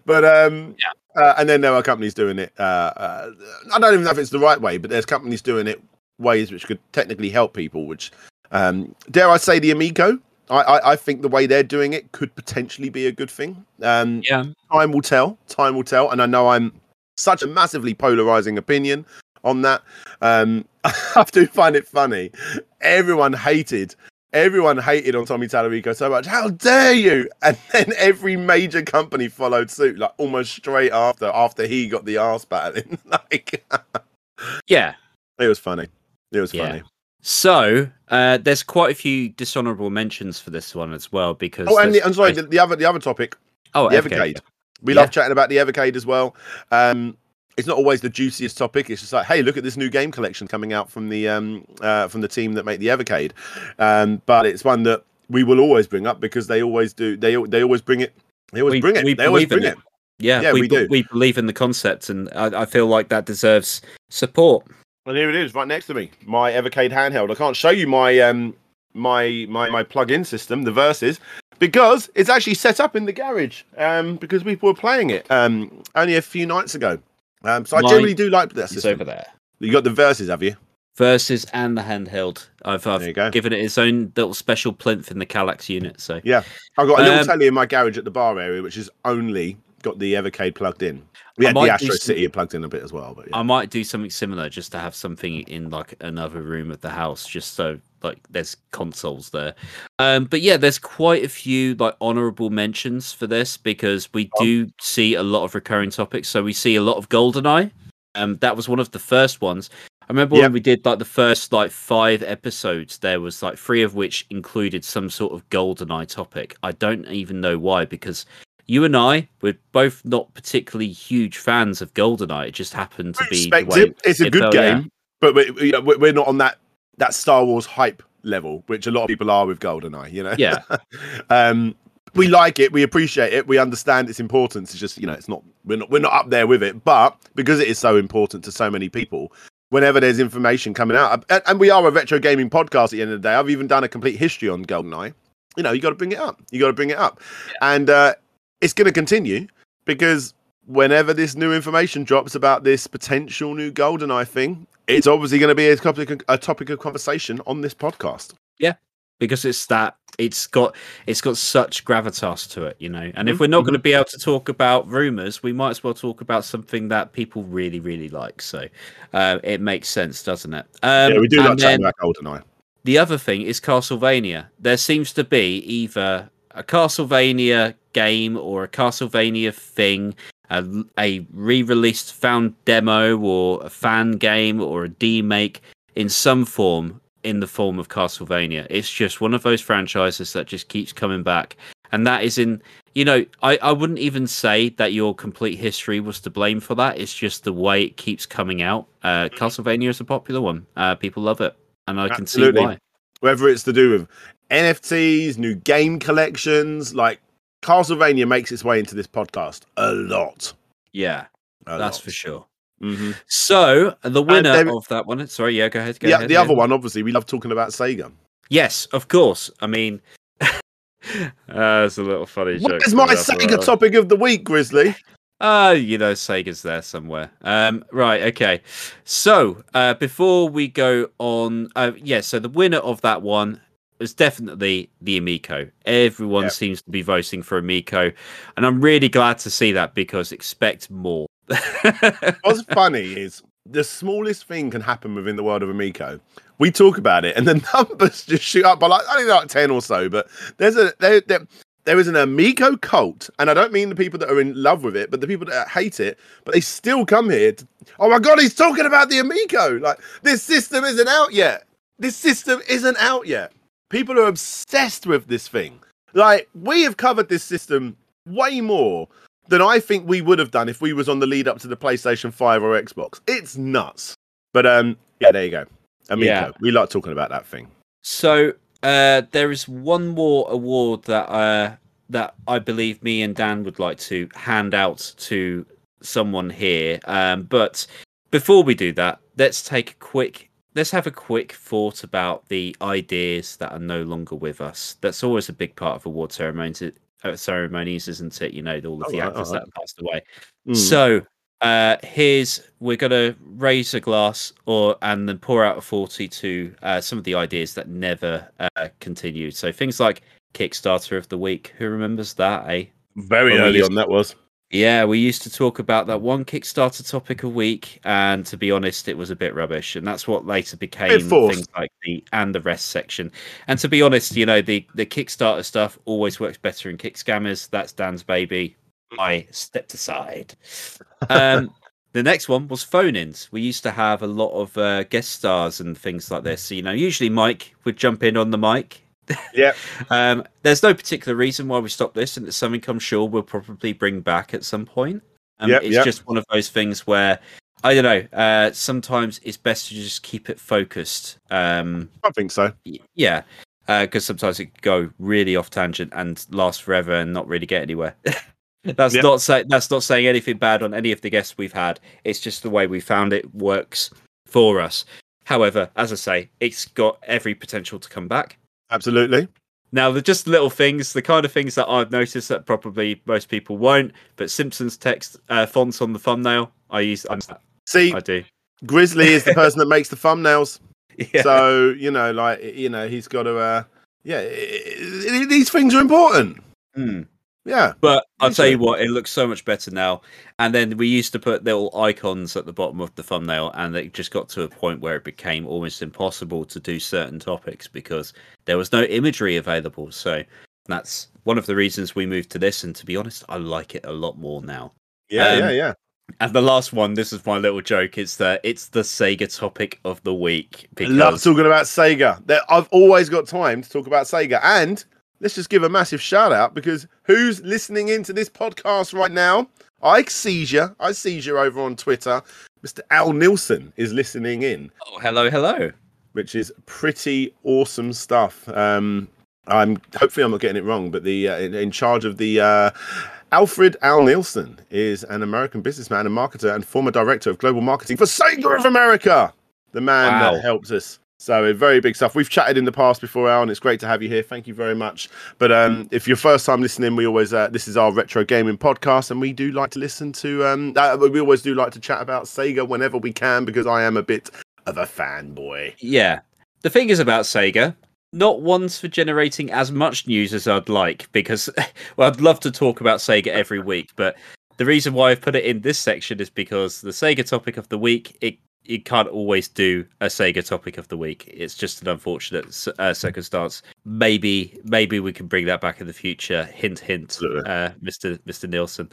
but um, uh, and then there are companies doing it. Uh, uh, I don't even know if it's the right way, but there's companies doing it ways which could technically help people. Which um, dare I say, the Amico. I, I, I think the way they're doing it could potentially be a good thing. Um, Yeah. time will tell. Time will tell. And I know I'm such a massively polarizing opinion on that. Um, I do find it funny. Everyone hated. Everyone hated on Tommy Tallarico so much. How dare you? And then every major company followed suit, like almost straight after. After he got the ass battling, like Yeah. it was funny. It was Yeah. funny. So uh, there's quite a few dishonourable mentions for this one as well because. Oh, and the, I'm sorry. quite- The, the other, the other topic, oh, the Evercade. Evercade. We Yeah. love chatting about the Evercade as well. Um, it's not always the juiciest topic. It's just like, hey, look at this new game collection coming out from the um, uh, from the team that make the Evercade. Um, but it's one that we will always bring up because they always do. They they always bring it. They always We- bring it. they always bring it. Yeah, Yeah, we, we do. we believe in the concept, and I, I feel like that deserves support. And here it is, right next to me. My Evercade handheld. I can't show you my um my my my plug-in system, the Versus, because it's actually set up in the garage. Um, because people were playing it um only a few nights ago. Um, so I Mine generally do like that It's system. over there. You got the Versus, have you? Versus and the handheld. I've, I've given it its own little special plinth in the Kallax unit. So Yeah, I've got a little Um, telly in my garage at the bar area, which is only got the Evercade plugged in. We had the Astro some- City plugged in a bit as well, but yeah. I might do something similar just to have something in like another room of the house, just so like there's consoles there. Um, but yeah, there's quite a few like honorable mentions for this because we Oh. do see a lot of recurring topics. So we see a lot of GoldenEye. Um, that was one of the first ones. I remember Yep. when we did like the first like five episodes, there was like three of which included some sort of GoldenEye topic. I don't even know why because you and I were both not particularly huge fans of GoldenEye. It just happened to be the way it. It's a it good game, yeah. but we, we- you know, we- we're not on that that Star Wars hype level, which a lot of people are with GoldenEye. You know, Yeah. um, we like it, we appreciate it, we understand its importance. It's just you know, it's not we're not we're not up there with it, but because it is so important to so many people. Whenever there's information coming out, and, and we are a retro gaming podcast at the end of the day, I've even done a complete history on GoldenEye. You know, you got to bring it up. You got to bring it up, and uh, it's going to continue because whenever this new information drops about this potential new GoldenEye thing, it's obviously going to be a topic, a topic of conversation on this podcast. Yeah, because it's that it's got it's got such gravitas to it, you know. And if Mhm, we're not going to be able to talk about rumors, we might as well talk about something that people really, really like. So uh, it makes sense, doesn't it? Um, yeah, we do like chatting about GoldenEye. the other thing is Castlevania. There seems to be either a Castlevania game or a Castlevania thing, a, a re-released found demo or a fan game or a demake in some form in the form of Castlevania. It's just one of those franchises that just keeps coming back. And that is in you know, I, I wouldn't even say that your complete history was to blame for that. It's just the way it keeps coming out. Uh, Castlevania is a popular one. Uh, people love it, and I can Absolutely. see why. Whether it's to do with NFTs, new game collections, like Castlevania makes its way into this podcast a lot. Yeah, A that's lot. for sure. Mhm. So the winner David- of that one. Sorry, yeah, go ahead. Go Yeah, ahead, the yeah. other one, obviously, we love talking about Sega. Yes, of course. I mean, uh, it's a little funny joke. What is my coming Sega about- topic of the week, Grizzly? Uh, you know, Sega's there somewhere. Um, right, okay. So, uh, before we go on, uh, yeah, so the winner of that one was definitely the Amico. Everyone Yep. seems to be voting for Amico, and I'm really glad to see that because expect more. What's funny is the smallest thing can happen within the world of Amico. We talk about it, and the numbers just shoot up by like only like ten or so. But there's a there, there, there is an Amico cult, and I don't mean the people that are in love with it, but the people that hate it. But they still come here. To, oh my god, he's talking about the Amico! Like this system isn't out yet. This system isn't out yet. People are obsessed with this thing. Like we have covered this system way more than I think we would have done if we was on the lead up to the PlayStation 5 or Xbox. It's nuts. But um yeah, there you go. Amico. Yeah. We like talking about that thing. So uh, there is one more award that uh, that I believe me and Dan would like to hand out to someone here. Um, but before we do that, let's take a quick. Let's have a quick thought about the ideas that are no longer with us. That's always a big part of award ceremonies, uh, ceremonies, isn't it? You know, all of the Alright, actors alright. that have passed away. Mm. So uh here's we're gonna raise a glass or and then pour out a 40 to uh some of the ideas that never uh continued so things like kickstarter of the week who remembers that eh Very early used- on that was. Yeah we used to talk about that one kickstarter topic a week and to be honest it was a bit rubbish and that's what later became things like the and the rest section and to be honest you know the the kickstarter stuff always works better in kick scammers that's dan's baby i stepped aside um the next one was phone ins. We used to have a lot of uh, guest stars and things like this. So, you know, usually Mike would jump in on the mic. Yeah. Um, there's no particular reason why we stopped this, and it's something I'm sure we'll probably bring back at some point. Um, Yep, it's yep. just one of those things where I don't know. Uh, sometimes it's best to just keep it focused. Um, I think so. yeah, because sometimes it can go really off tangent and last forever and not really get anywhere. that's Yeah. not say that's not saying anything bad on any of the guests we've had. It's just the way we found it works for us. However, as I say, it's got every potential to come back. Absolutely. Now, they're just little things, the kind of things that I've noticed that probably most people won't. But Simpsons text uh, fonts on the thumbnail, I use. I'm, See, I do. Grizzly is the person that makes the thumbnails. Yeah. So, you know, like, you know, he's got to, uh, yeah, i- i- these things are important. Hmm. Yeah. But I'll tell you what, it looks so much better now. And then we used to put little icons at the bottom of the thumbnail, and it just got to a point where it became almost impossible to do certain topics because there was no imagery available. So that's one of the reasons we moved to this. And to be honest, I like it a lot more now. Yeah, Um, yeah, yeah. And the last one, this is my little joke. It's the it's the Sega topic of the week I love talking about Sega. I've always got time to talk about Sega. And let's just give a massive shout out because who's listening into this podcast right now? I you. I you over on Twitter. Mr. Al Nilsen is listening in, oh hello hello which is pretty awesome stuff. Um, I'm hopefully I'm not getting it wrong, but the uh, in, in charge of the uh, Alfred Al Nilsen is an American businessman and marketer and former director of global marketing for Sega of America. The man Wow. that helped us. So very big stuff. We've chatted in the past before, Alan. it's great to have you here. Thank you very much. But um, if you're first time listening, we always uh, this is our retro gaming podcast, and we do like to listen to. Um, uh, we always do like to chat about Sega whenever we can because I am a bit of a fanboy. yeah. The thing is about Sega, not ones for generating as much news as I'd like because well I'd love to talk about Sega every week, but the reason why I've put it in this section is because the Sega topic of the week it you can't always do a Sega topic of the week. It's just an unfortunate uh, circumstance. Maybe, maybe we can bring that back in the future. Hint, hint, uh, Mister Mister Nilsen.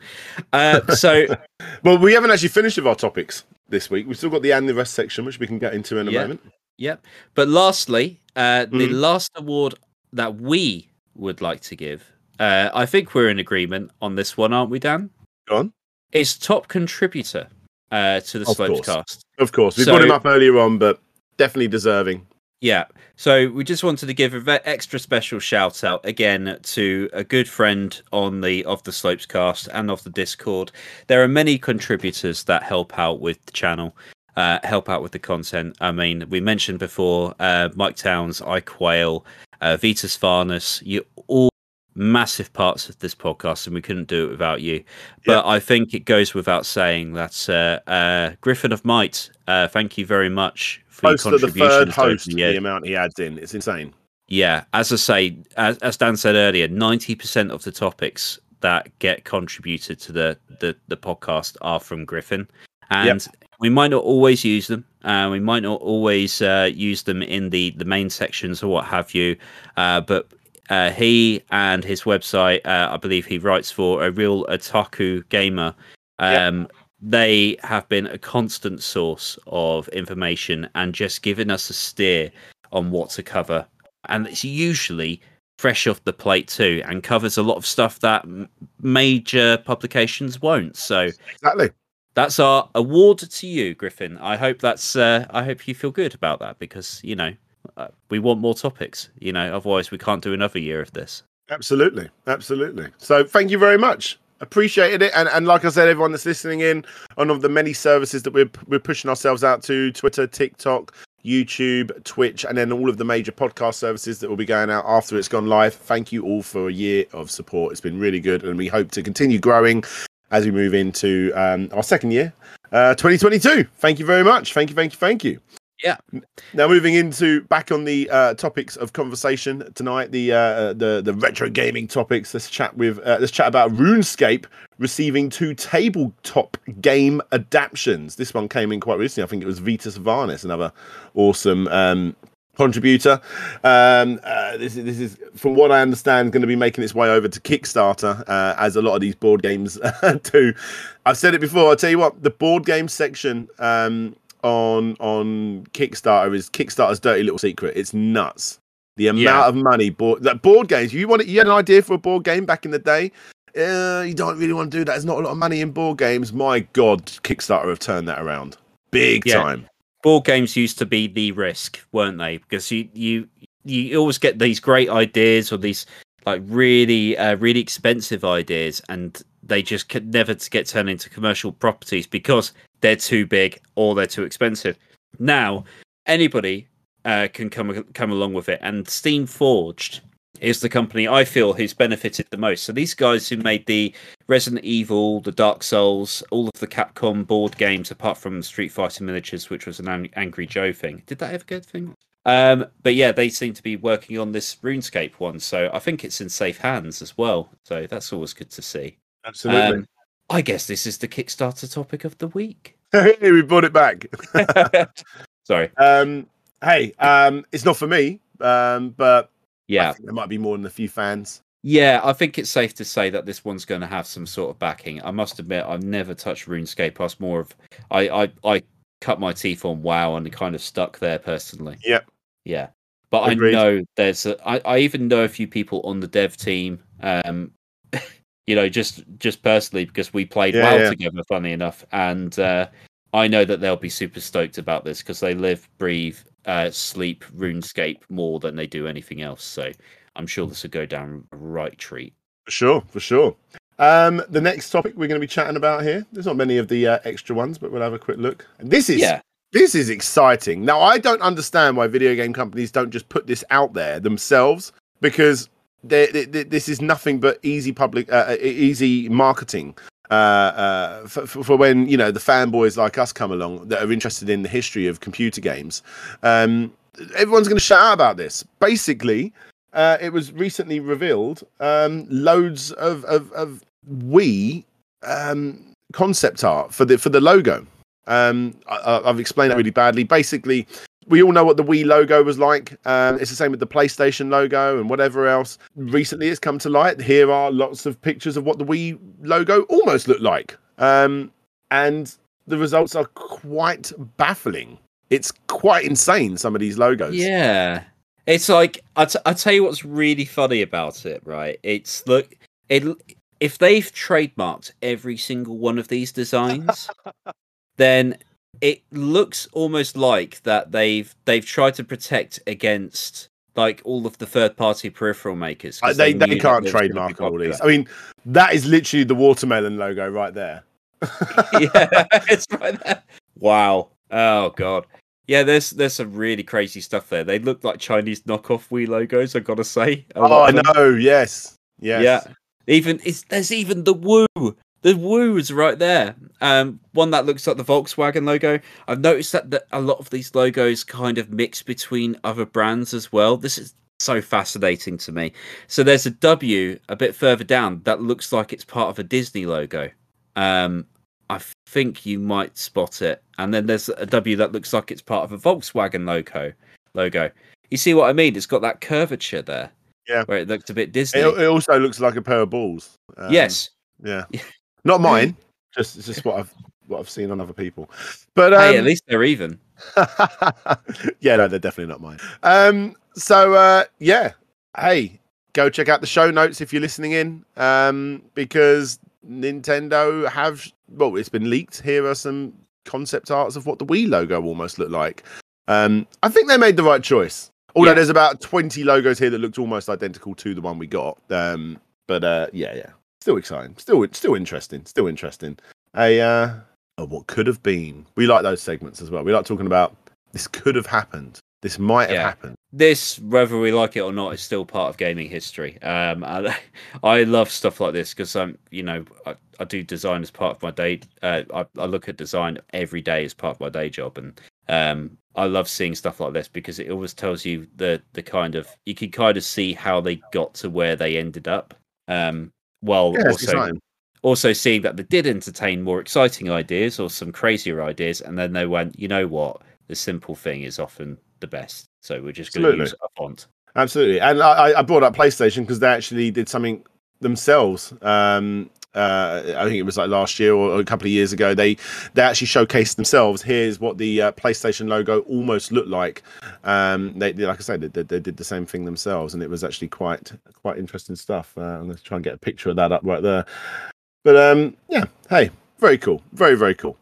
Uh, so Well, we haven't actually finished with our topics this week. We've still got the and the rest section, which we can get into in a Yeah. moment. Yep. But lastly, uh, the Mhm. last award that we would like to give, uh, I think we're in agreement on this one, aren't we, Dan? Go on. Is top contributor uh, to the Of Slopes course. cast. Of course, we So- brought him up earlier on, but definitely deserving. Yeah. So we just wanted to give a ve- extra special shout out again to a good friend on the of the Slopes cast and of the Discord. There are many contributors that help out with the channel, uh, help out with the content. I mean, we mentioned before uh, Mike Towns, I Quail, uh, Vitas Farnus. You all massive parts of this podcast, and we couldn't do it without you. But I think it goes without saying that uh, uh, Griffin of Might, uh, thank you very much for your of the third host, the the amount he adds in, it's insane. Yeah, as I say, as, as Dan said earlier, ninety percent of the topics that get contributed to the the, the podcast are from Griffin, and we might not always use them. Uh, we might not always uh, use them in the the main sections or what have you, uh, but. Uh, he and his website, uh, I believe he writes for a real otaku gamer. Um, They have been a constant source of information and just giving us a steer on what to cover and it's usually fresh off the plate too and covers a lot of stuff that major publications won't so Exactly. that's our award to you griffin i hope that's uh, i hope you feel good about that because you know uh, we want more topics you know otherwise we can't do another year of this Absolutely, absolutely. So thank you very much. Appreciated it, and and like I said, everyone that's listening in on of the many services that we're we're pushing ourselves out to Twitter, TikTok, YouTube, Twitch, and then all of the major podcast services that will be going out after it's gone live. Thank you all for a year of support. It's been really good, and we hope to continue growing as we move into um, our second year, uh, 2022. Thank you very much. Thank you, thank you, thank you. Yeah. Now moving into back on the uh, topics of conversation tonight, the uh, the the retro gaming topics. Let's chat with uh, let's chat about RuneScape receiving two tabletop game adaptations. This one came in quite recently. I think it was Vitas Varnis, another awesome um, contributor. Um, uh, this is this is from what I understand going to be making its way over to Kickstarter, uh, as a lot of these board games do. I've said it before. I'll tell you what, the board game section. Um, on on Kickstarter is Kickstarter's dirty little secret. It's nuts. The amount Yeah. of money board like board games. You want you had an idea for a board game back in the day. Uh, you don't really want to do that. There's not a lot of money in board games. My God, Kickstarter have turned that around big Yeah. time. board games used to be the risk, weren't they? Because you you you always get these great ideas or these like really uh, really expensive ideas, and they just could never to get turned into commercial properties because they're too big or they're too expensive. Now anybody uh, can come come along with it, and Steamforged is the company I feel who's benefited the most. So these guys who made the Resident Evil, the Dark Souls, all of the Capcom board games, apart from Street Fighter Miniatures, which was an Angry Joe thing. Did that ever get a thing? Um, but yeah, they seem to be working on this RuneScape one, so I think it's in safe hands as well. So that's always good to see. Absolutely. Um, I guess this is the Kickstarter topic of the week. we brought it back. Sorry. um, hey, um, it's not for me, um, but I Yeah. think there might be more than a few fans. Yeah, I think it's safe to say that this one's going to have some sort of backing. I must admit, I've never touched RuneScape. I was more of, I, I, I cut my teeth on WoW and kind of stuck there personally. Yeah, Yeah, but Agreed. I know there's, a, I, I even know a few people on the dev team. Um, you know, just just personally because we played Yeah, WoW yeah. together. Funny enough, and uh, I know that they'll be super stoked about this because they live, breathe, uh, sleep RuneScape more than they do anything else. So I'm sure this will go down right treat. For sure, for sure. Um, the next topic we're going to be chatting about here. There's not many of the uh, extra ones, but we'll have a quick look. And this is Yeah. this is exciting. Now, I don't understand why video game companies don't just put this out there themselves because they, they, they- this is nothing but easy public, uh, uh, easy marketing. Uh, uh, for, for when you know the fanboys like us come along that are interested in the history of computer games, um, everyone's going to shout out about this. Basically, uh, it was recently revealed um, loads of of, of Wii um, concept art for the for the logo. Um, I- I've explained that really badly. Basically, we all know what the Wii logo was like. Um, it's the same with the PlayStation logo and whatever else. Recently, it's come to light. Here are lots of pictures of what the Wii logo almost looked like, um, and the results are quite baffling. It's quite insane. Some of these logos. Yeah, it's like I t- I tell you what's really funny about it, right? It's look it if they've trademarked every single one of these designs, then it looks almost like that they've they've tried to protect against like all of the third party peripheral makers. Uh, they knew they can't was gonna be trademark all these. I mean, that is literally the watermelon logo right there. yeah, it's right there. Wow. Oh god. Yeah, there's there's some really crazy stuff there. They look like Chinese knockoff Wii logos. I gotta say. Oh, I know. Yes. Yes. Yeah. Even it's there's even the woo. The woo is right there. Um, one that looks like the Volkswagen logo. I've noticed that the, a lot of these logos kind of mix between other brands as well. This is so fascinating to me. So there's a W a bit further down that looks like it's part of a Disney logo. Um, I think you might spot it. And then there's a W that looks like it's part of a Volkswagen logo. Logo. You see what I mean? It's got that curvature there. Yeah. Where it looks a bit Disney. It, it also looks like a pair of balls. Um, yes. Yeah. Not mine. just it's just what I've what I've seen on other people. But um, hey, at least they're even. yeah, no, they're definitely not mine. Um, so uh, yeah, hey, go check out the show notes if you're listening in, um, because Nintendo have well, it's been leaked. Here are some concept arts of what the Wii logo almost looked like. Um, I think they made the right choice. Although Yeah. there's about 20 logos here that looked almost identical to the one we got. Um, but uh, yeah, yeah, still exciting, still still interesting, still interesting. A uh, oh, what could have been. We like those segments as well. We like talking about this could have happened. This might have Yeah. happened. This, whether we like it or not, is still part of gaming history. Um, I, I love stuff like this because I'm, you know, I, I do design as part of my day. Uh, I, I look at design every day as part of my day job, and um, I love seeing stuff like this because it always tells you the the kind of you can kind of see how they got to where they ended up. Um, while Yeah, also also seeing that they did entertain more exciting ideas or some crazier ideas, and then they went, you know what, the simple thing is often the best. So we're just going to use a font. Absolutely. And I, I brought up PlayStation because they actually did something themselves. Um, uh, I think it was like last year or a couple of years ago. They they actually showcased themselves. Here's what the uh, PlayStation logo almost looked like. Um, they, they- like I said, they, they did the same thing themselves, and it was actually quite quite interesting stuff. Uh, I'm going to try and get a picture of that up right there. But um, yeah, hey, very cool, very very cool.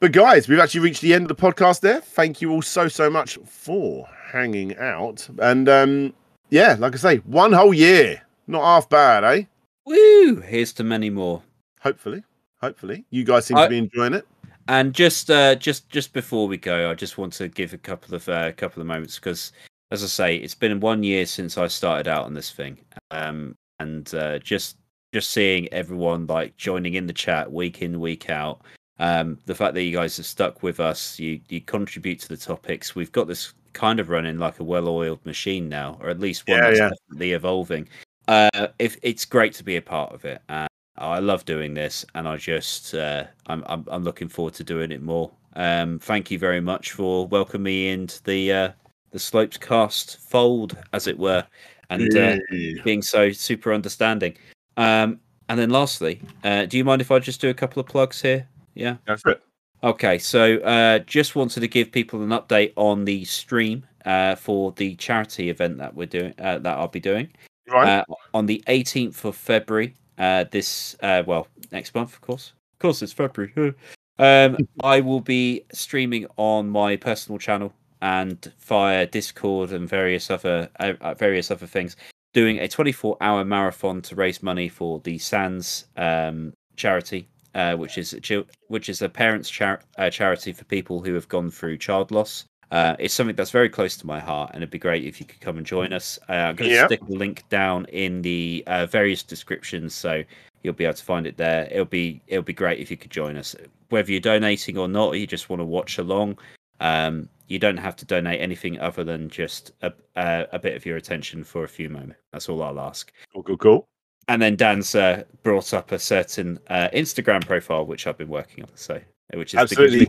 But guys, we've actually reached the end of the podcast there. Thank you all so so much for hanging out. And um, yeah, like I say, one whole year, not half bad, eh? Woo! Here's to many more. Hopefully, hopefully, you guys seem I- to be enjoying it. And just uh, just just before we go, I just want to give a couple of uh, couple of moments because, as I say, it's been one year since I started out on this thing, um, and uh, just just seeing everyone like joining in the chat week in week out. Um, the fact that you guys have stuck with us, you you contribute to the topics. We've got this kind of running like a well-oiled machine now, or at least one Yeah, that's yeah. definitely evolving. Uh, if it's great to be a part of it, uh, I love doing this, and I just uh, I'm, I'm I'm looking forward to doing it more. Um, thank you very much for welcoming me into the uh, the Slopes cast fold, as it were, and uh, Yeah. being so super understanding. Um, and then lastly, uh, do you mind if I just do a couple of plugs here? Yeah. Go for it. Okay, so uh, just wanted to give people an update on the stream uh, for the charity event that we're doing uh, that I'll be doing Right. uh, on the 18th of February. Uh, this uh, well next month, of course. Of course, it's February. um, I will be streaming on my personal channel and via Discord and various other uh, uh, various other things, doing a 24-hour marathon to raise money for the Sands um, charity, uh, which is a which is a parents' char- uh, charity for people who have gone through child loss. Uh, it's something that's very close to my heart, and it'd be great if you could come and join us. Uh, I'm going to Yep. stick a link down in the uh, various descriptions, so you'll be able to find it there. It'll be it'll be great if you could join us, whether you're donating or not, or you just want to watch along. Um, you don't have to donate anything other than just a, a, a bit of your attention for a few moments. That's all I'll ask. Cool, cool, cool. And then Dan's uh, brought up a certain uh, Instagram profile which I've been working on, so which is Absolutely.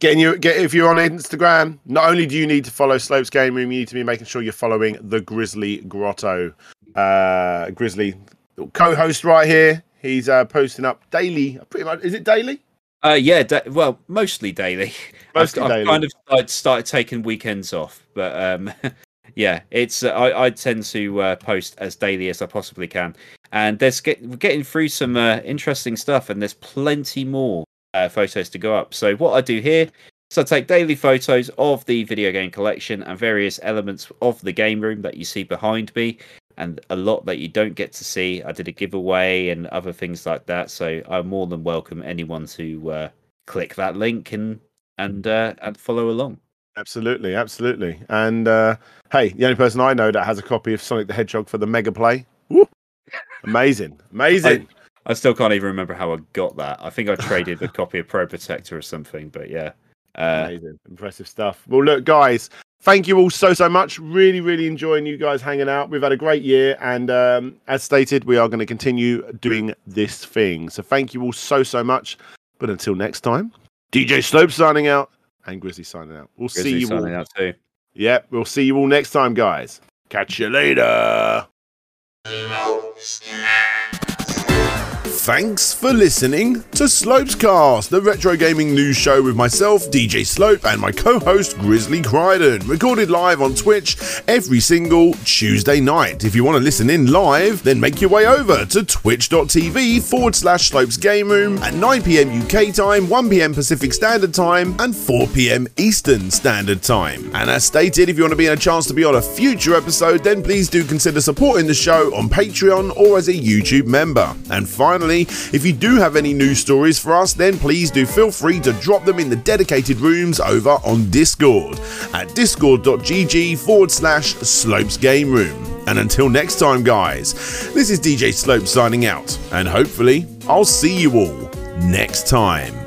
Getting you get if you're on Instagram, not only do you need to follow Slopes Game Room, you need to be making sure you're following the Grizzly Grotto. Uh Grizzly co-host right here. He's uh posting up daily, pretty much is it daily? Uh, yeah, da- well, mostly daily. Mostly I've, daily. I've kind of started, started taking weekends off, but um, yeah, it's uh, I, I tend to uh, post as daily as I possibly can, and there's get, we're getting through some uh, interesting stuff, and there's plenty more uh, photos to go up. So what I do here is I take daily photos of the video game collection and various elements of the game room that you see behind me, and a lot that you don't get to see. I did a giveaway and other things like that, so I more than welcome anyone to uh, click that link and and uh, and follow along. Absolutely, absolutely. And uh hey, the only person I know that has a copy of Sonic the Hedgehog for the Mega Play. Woo! Amazing, amazing. I, I, still can't even remember how I got that. I think I traded a copy of Pro Protector or something, but yeah. Uh, amazing, impressive stuff. Well, look, guys, thank you all so so much. Really, really enjoying you guys hanging out. We've had a great year, and um, as stated, we are going to continue doing this thing. So thank you all so so much. But until next time, DJ Slope signing out and Grizzly signing out. We'll Grizzly see you signing all. out too. Yep, we'll see you all next time, guys. Catch you later. Thanks for listening to Slopescast, the retro gaming news show with myself, DJ Slope, and my co host, Grizzly Crichton, recorded live on Twitch every single Tuesday night. If you want to listen in live, then make your way over to twitch.tv forward slash Slopes Game Room at 9 pm UK time, 1 pm Pacific Standard Time, and 4 pm Eastern Standard Time. And as stated, if you want to be in a chance to be on a future episode, then please do consider supporting the show on Patreon or as a YouTube member. And finally, if you do have any news stories for us, then please do feel free to drop them in the dedicated rooms over on Discord at discord.gg forward slash slopes game room. And until next time, guys, this is DJ Slope signing out, and hopefully, I'll see you all next time.